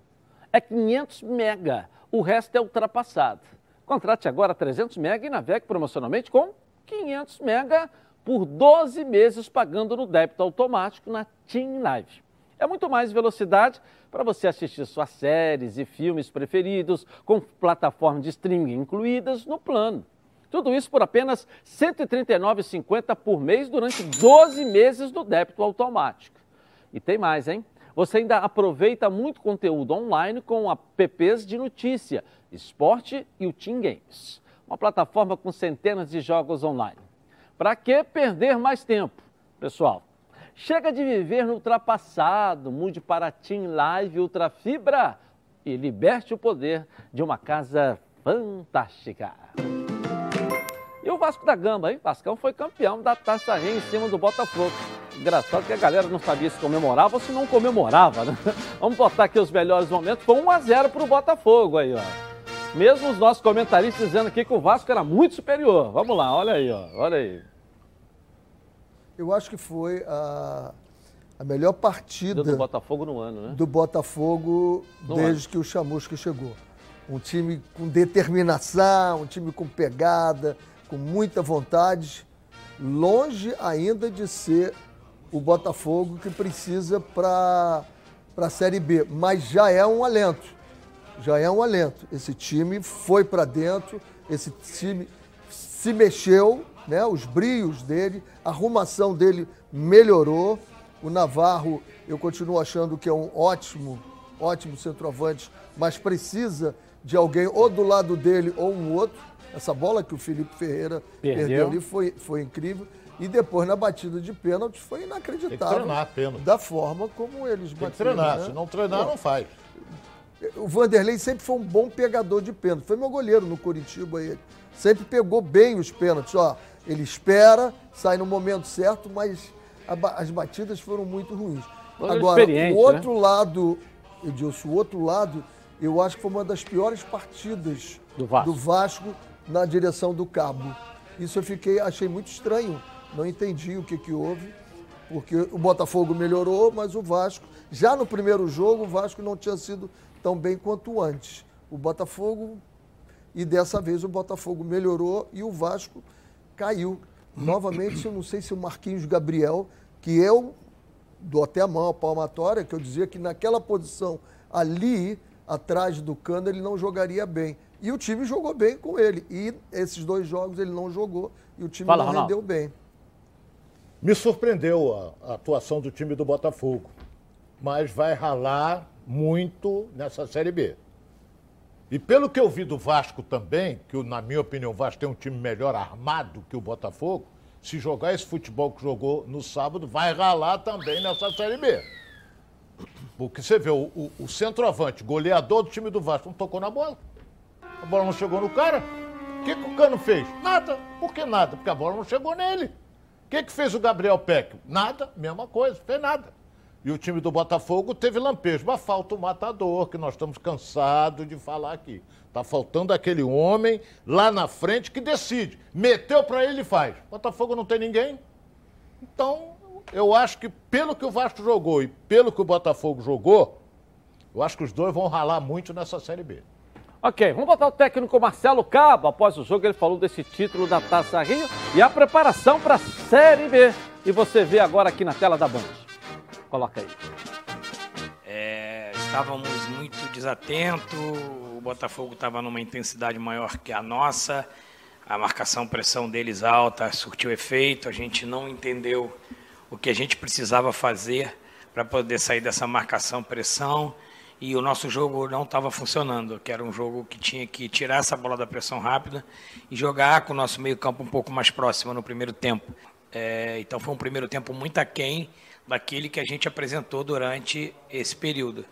[SPEAKER 1] É 500 mega. O resto é ultrapassado. Contrate agora 300 MB e navegue promocionalmente com 500 MB por 12 meses pagando no débito automático na Team Live. É muito mais velocidade para você assistir suas séries e filmes preferidos com plataformas de streaming incluídas no plano. Tudo isso por apenas R$ 139,50 por mês durante 12 meses do débito automático. E tem mais, hein? Você ainda aproveita muito conteúdo online com apps de notícia, esporte e o Team Games. Uma plataforma com centenas de jogos online. Para que perder mais tempo? Pessoal, chega de viver no ultrapassado, mude para Team Live Ultra Fibra e liberte o poder de uma casa fantástica. E o Vasco da Gama, hein? Vascão foi campeão da Taça Rio em cima do Botafogo. Engraçado que a galera não sabia se comemorava ou se não comemorava, né? Vamos botar aqui os melhores momentos. Foi 1 a 0 para o Botafogo aí, ó. Mesmo os nossos comentaristas dizendo aqui que o Vasco era muito superior. Vamos lá, olha aí, ó. Olha aí.
[SPEAKER 2] Eu acho que foi a, a melhor partida
[SPEAKER 1] do Botafogo no ano, né?
[SPEAKER 2] Do Botafogo no desde ano. que o Chamusca chegou. Um time com determinação, um time com pegada, com muita vontade, longe ainda de ser o Botafogo que precisa para a Série B, mas já é um alento. Já é um alento. Esse time foi para dentro, esse time se mexeu, né? Os brios dele, a arrumação dele melhorou. O Navarro, eu continuo achando que é um ótimo, ótimo centroavante, mas precisa de alguém ou do lado dele ou um outro. Essa bola que o Felipe Ferreira perdeu, perdeu ali foi, foi incrível. E depois na batida de pênalti foi inacreditável. Tem que
[SPEAKER 5] treinar pênalti.
[SPEAKER 2] Da forma como eles
[SPEAKER 5] Tem que treinar, né? se não treinar, não faz.
[SPEAKER 2] O Vanderlei sempre foi um bom pegador de pênalti. Foi meu goleiro no Curitiba ele. Sempre pegou bem os pênaltis. Ó, ele espera, sai no momento certo, mas a, as batidas foram muito ruins. Agora, o né? outro né? lado, Edilson, o outro lado, eu acho que foi uma das piores partidas
[SPEAKER 1] do Vasco.
[SPEAKER 2] do Vasco na direção do Cabo. Isso eu fiquei, achei muito estranho. Não entendi o que, que houve, porque o Botafogo melhorou, mas o Vasco, já no primeiro jogo, o Vasco não tinha sido tão bem quanto antes. O Botafogo, e dessa vez o Botafogo melhorou e o Vasco caiu. Novamente, eu não sei se o Marquinhos Gabriel, que eu dou até a mão a palmatória, que eu dizia que naquela posição ali, atrás do cano, ele não jogaria bem. E o time jogou bem com ele. E esses dois jogos ele não jogou e o time Fala, não rendeu bem.
[SPEAKER 5] Me surpreendeu a, a atuação do time do Botafogo, mas vai ralar muito nessa Série B. E pelo que eu vi do Vasco também, que na minha opinião o Vasco tem um time melhor armado que o Botafogo, se jogar esse futebol que jogou no sábado, vai ralar também nessa Série B. Porque você vê, o, o, o centroavante, goleador do time do Vasco, não tocou na bola. A bola não chegou no cara. O que, que o Cano fez? Nada. Por que nada? Porque a bola não chegou nele. O que, que fez o Gabriel Peck? Nada, mesma coisa, fez nada. E o time do Botafogo teve lampejo. Mas falta o matador, que nós estamos cansados de falar aqui. Tá faltando aquele homem lá na frente que decide. Meteu para ele e faz. Botafogo não tem ninguém. Então, eu acho que pelo que o Vasco jogou e pelo que o Botafogo jogou, eu acho que os dois vão ralar muito nessa Série B.
[SPEAKER 1] Ok, vamos botar o técnico Marcelo Cabo. Após o jogo, ele falou desse título da Taça Rio e a preparação para a Série B. E você vê agora aqui na tela da Band. Coloca aí.
[SPEAKER 12] É, estávamos muito desatentos, o Botafogo estava numa intensidade maior que a nossa, a marcação, pressão deles alta surtiu efeito, a gente não entendeu o que a gente precisava fazer para poder sair dessa marcação, pressão e o nosso jogo não estava funcionando, que era um jogo que tinha que tirar essa bola da pressão rápida e jogar com o nosso meio campo um pouco mais próximo no primeiro tempo. É, então foi um primeiro tempo muito aquém daquele que a gente apresentou durante esse período.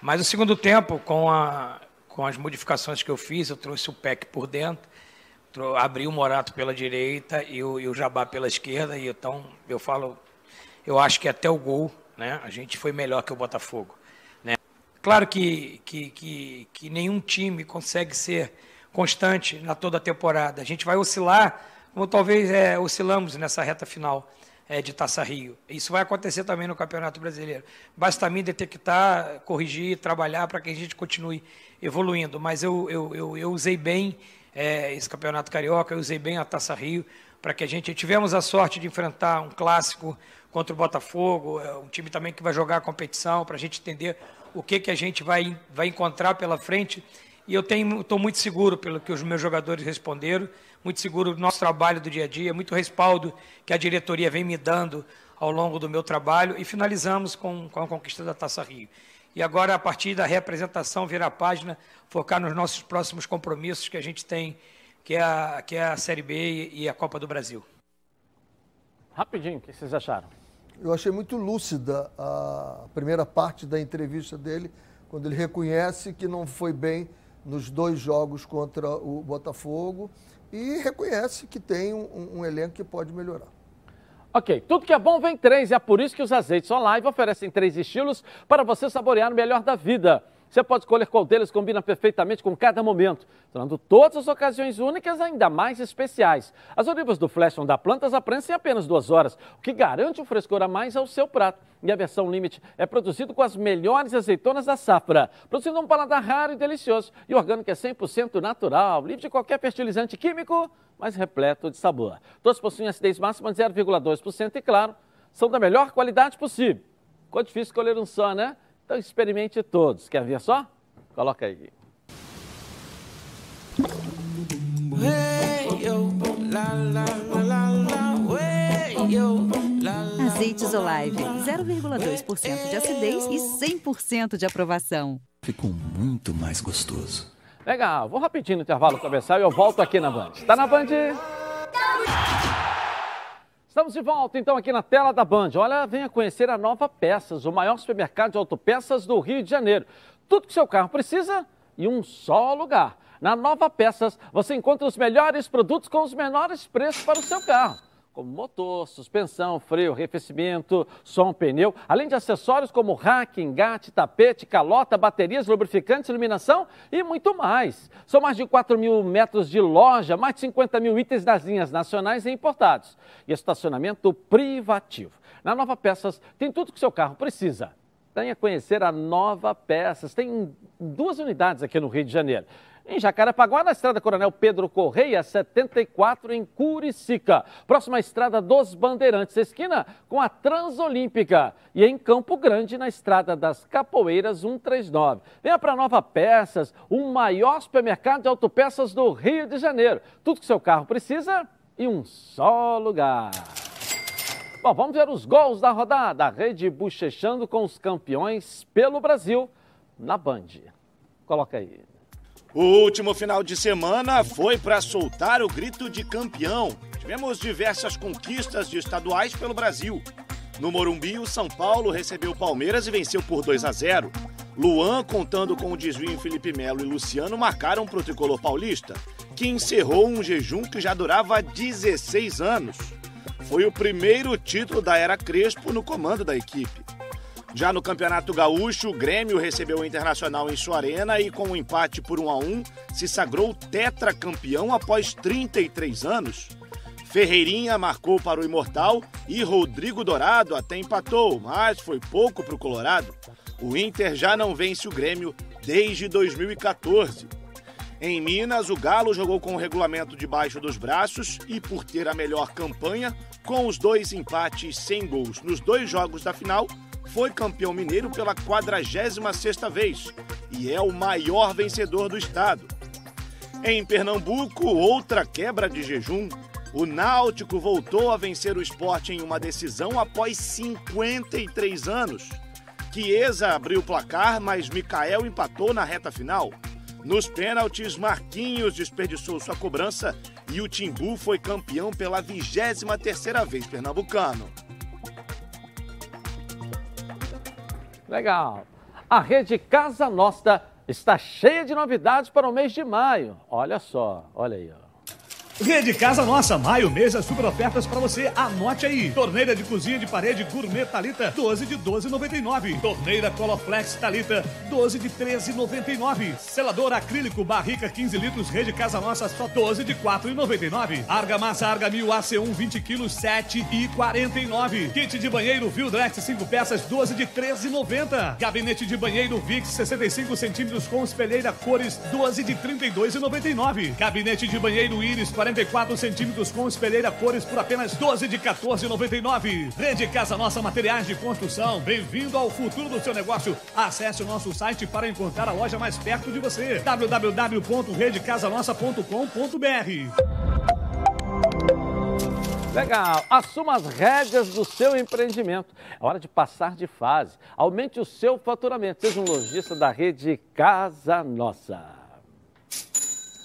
[SPEAKER 12] Mas o segundo tempo, com, a, com as modificações que eu fiz, eu trouxe o PEC por dentro, abri o Morato pela direita e o, e o Jabá pela esquerda, e então eu falo, eu acho que até o gol, né, a gente foi melhor que o Botafogo. Claro que, que, que, que nenhum time consegue ser constante na toda a temporada. A gente vai oscilar, como talvez é, oscilamos nessa reta final é, de Taça Rio. Isso vai acontecer também no Campeonato Brasileiro. Basta a mim detectar, corrigir, trabalhar para que a gente continue evoluindo. Mas eu, eu, eu, eu usei bem é, esse campeonato carioca, eu usei bem a Taça Rio para que a gente tivemos a sorte de enfrentar um clássico contra o Botafogo, é um time também que vai jogar a competição, para a gente entender o que, que a gente vai, vai encontrar pela frente. E eu estou muito seguro pelo que os meus jogadores responderam, muito seguro do nosso trabalho do dia a dia, muito respaldo que a diretoria vem me dando ao longo do meu trabalho e finalizamos com, com a conquista da Taça Rio. E agora, a partir da representação, virar a página, focar nos nossos próximos compromissos que a gente tem, que é a, que é a Série B e a Copa do Brasil.
[SPEAKER 1] Rapidinho, o que vocês acharam?
[SPEAKER 2] Eu achei muito lúcida a primeira parte da entrevista dele, quando ele reconhece que não foi bem nos dois jogos contra o Botafogo e reconhece que tem um, um elenco que pode melhorar.
[SPEAKER 1] Ok, tudo que é bom vem três e é por isso que os azeites Olive oferecem três estilos para você saborear o melhor da vida. Você pode escolher qual deles combina perfeitamente com cada momento, tornando todas as ocasiões únicas ainda mais especiais. As olivas do Flash da Plantas aprensam em apenas duas horas, o que garante um frescor a mais ao seu prato. E a versão Limite é produzido com as melhores azeitonas da safra, produzindo um paladar raro e delicioso. E orgânico é 100% natural, livre de qualquer fertilizante químico, mas repleto de sabor. Todos possuem acidez máxima de 0,2% e, claro, são da melhor qualidade possível. Ficou difícil escolher um só, né? Então experimente todos. Quer ver só? Coloca aí.
[SPEAKER 13] Azeites Olive, 0,2% de acidez e 100% de aprovação.
[SPEAKER 14] Ficou muito mais gostoso.
[SPEAKER 1] Legal, vou rapidinho no intervalo comercial e eu volto aqui na Band. Está na Band? Estamos de volta então aqui na tela da Band. Olha, venha conhecer a Nova Peças, o maior supermercado de autopeças do Rio de Janeiro. Tudo que seu carro precisa em um só lugar. Na Nova Peças você encontra os melhores produtos com os menores preços para o seu carro como motor, suspensão, freio, arrefecimento, som, pneu, além de acessórios como rack, engate, tapete, calota, baterias, lubrificantes, iluminação e muito mais. São mais de 4 mil metros de loja, mais de 50 mil itens das linhas nacionais e importados. E estacionamento privativo. Na Nova Peças tem tudo que seu carro precisa. Venha conhecer a Nova Peças. Tem duas unidades aqui no Rio de Janeiro em Jacarepaguá, na estrada Coronel Pedro Correia, 74, em Curicica. Próxima estrada dos Bandeirantes, esquina com a Transolímpica. E em Campo Grande, na estrada das Capoeiras, 139. Venha para Nova Peças, o maior supermercado de autopeças do Rio de Janeiro. Tudo que seu carro precisa em um só lugar. Bom, vamos ver os gols da rodada. A rede bochechando com os campeões pelo Brasil na Band. Coloca aí.
[SPEAKER 15] O último final de semana foi para soltar o grito de campeão. Tivemos diversas conquistas de estaduais pelo Brasil. No Morumbi, o São Paulo recebeu o Palmeiras e venceu por 2 a 0. Luan, contando com o desvio em Felipe Melo e Luciano, marcaram para o tricolor paulista, que encerrou um jejum que já durava 16 anos. Foi o primeiro título da era Crespo no comando da equipe. Já no Campeonato Gaúcho, o Grêmio recebeu o Internacional em sua arena e, com um empate por 1 a 1, se sagrou tetracampeão após 33 anos. Ferreirinha marcou para o Imortal e Rodrigo Dourado até empatou, mas foi pouco para o Colorado. O Inter já não vence o Grêmio desde 2014. Em Minas, o Galo jogou com o regulamento debaixo dos braços e, por ter a melhor campanha, com os dois empates sem gols nos dois jogos da final, foi campeão mineiro pela 46ª vez e é o maior vencedor do estado. Em Pernambuco, outra quebra de jejum. O Náutico voltou a vencer o esporte em uma decisão após 53 anos. Chiesa abriu o placar, mas Mikael empatou na reta final. Nos pênaltis, Marquinhos desperdiçou sua cobrança e o Timbu foi campeão pela 23ª vez pernambucano.
[SPEAKER 1] Legal. A rede Casa Nostra está cheia de novidades para o mês de maio. Olha só, olha aí. Ó.
[SPEAKER 16] Rede Casa Nossa, maio, mês, as super ofertas para você. Anote aí. Torneira de cozinha de parede Gourmet Talita, 12 de 12,99. Torneira Coloflex Talita, 12 de 13,99. Selador acrílico barrica 15 litros Rede Casa Nossa, só 12 de 4,99. Argamassa Argamil AC1 20 quilos, 7,49. Kit de banheiro Vildrex 5 peças, 12 de 13,90. Gabinete de banheiro Vix 65 centímetros com espelheira cores, 12 de 32,99. Gabinete de banheiro Iris 40 44 centímetros com espelheira cores por apenas 12 de 14,99. Rede Casa Nossa Materiais de Construção. Bem-vindo ao futuro do seu negócio. Acesse o nosso site para encontrar a loja mais perto de você. www.redecasanossa.com.br
[SPEAKER 1] Legal. Assuma as rédeas do seu empreendimento. É hora de passar de fase. Aumente o seu faturamento. Seja um lojista da rede Casa Nossa.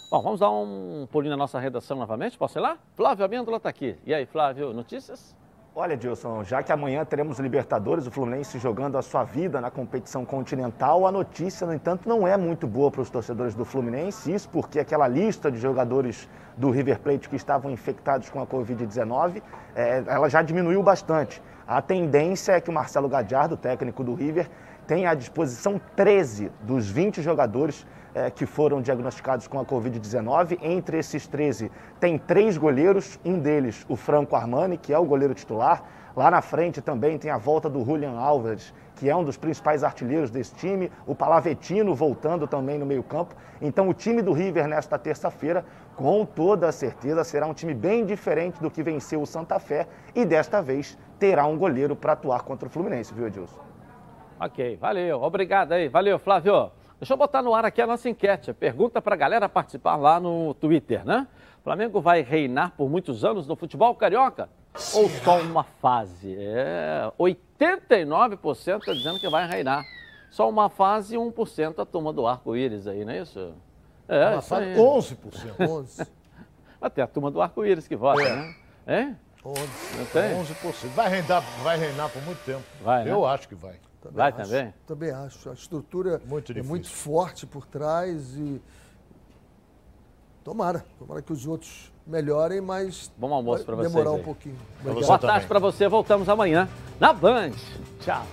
[SPEAKER 1] Bom, vamos dar um pulinho na nossa redação novamente, posso ir lá? Flávio Amêndola está aqui. E aí, Flávio, notícias?
[SPEAKER 11] Olha, Dilson, já que amanhã teremos Libertadores, o Fluminense jogando a sua vida na competição continental, a notícia, no entanto, não é muito boa para os torcedores do Fluminense. Isso porque aquela lista de jogadores do River Plate que estavam infectados com a Covid-19, é, ela já diminuiu bastante. A tendência é que o Marcelo Gadiardo, técnico do River, tenha à disposição 13 dos 20 jogadores é, que foram diagnosticados com a Covid-19. Entre esses 13, tem três goleiros, um deles o Franco Armani, que é o goleiro titular. Lá na frente também tem a volta do Julian Alves, que é um dos principais artilheiros desse time, o Palavetino voltando também no meio-campo. Então, o time do River nesta terça-feira, com toda certeza, será um time bem diferente do que venceu o Santa Fé e desta vez terá um goleiro para atuar contra o Fluminense, viu, Edilson?
[SPEAKER 1] Ok, valeu, obrigado aí, valeu, Flávio. Deixa eu botar no ar aqui a nossa enquete. Pergunta para a galera participar lá no Twitter, né? Flamengo vai reinar por muitos anos no futebol carioca? Ou só uma fase? É, 89% está dizendo que vai reinar. Só uma fase e 1% a turma do arco-íris aí, não é isso?
[SPEAKER 5] É, uma isso aí. 11%. 11%.
[SPEAKER 1] Até a turma do arco-íris que vota, é. né?
[SPEAKER 5] É? 11%. Não tem? 11%. Vai reinar, vai reinar por muito tempo. Vai, né? Eu acho que vai.
[SPEAKER 1] Também Vai
[SPEAKER 2] acho,
[SPEAKER 1] também?
[SPEAKER 2] Também acho. A estrutura muito é muito forte por trás e. Tomara. Tomara que os outros melhorem, mas.
[SPEAKER 1] Bom almoço para
[SPEAKER 2] vocês. Demorar
[SPEAKER 1] aí.
[SPEAKER 2] um pouquinho.
[SPEAKER 1] Boa tarde para você. Voltamos amanhã na Band. Tchau.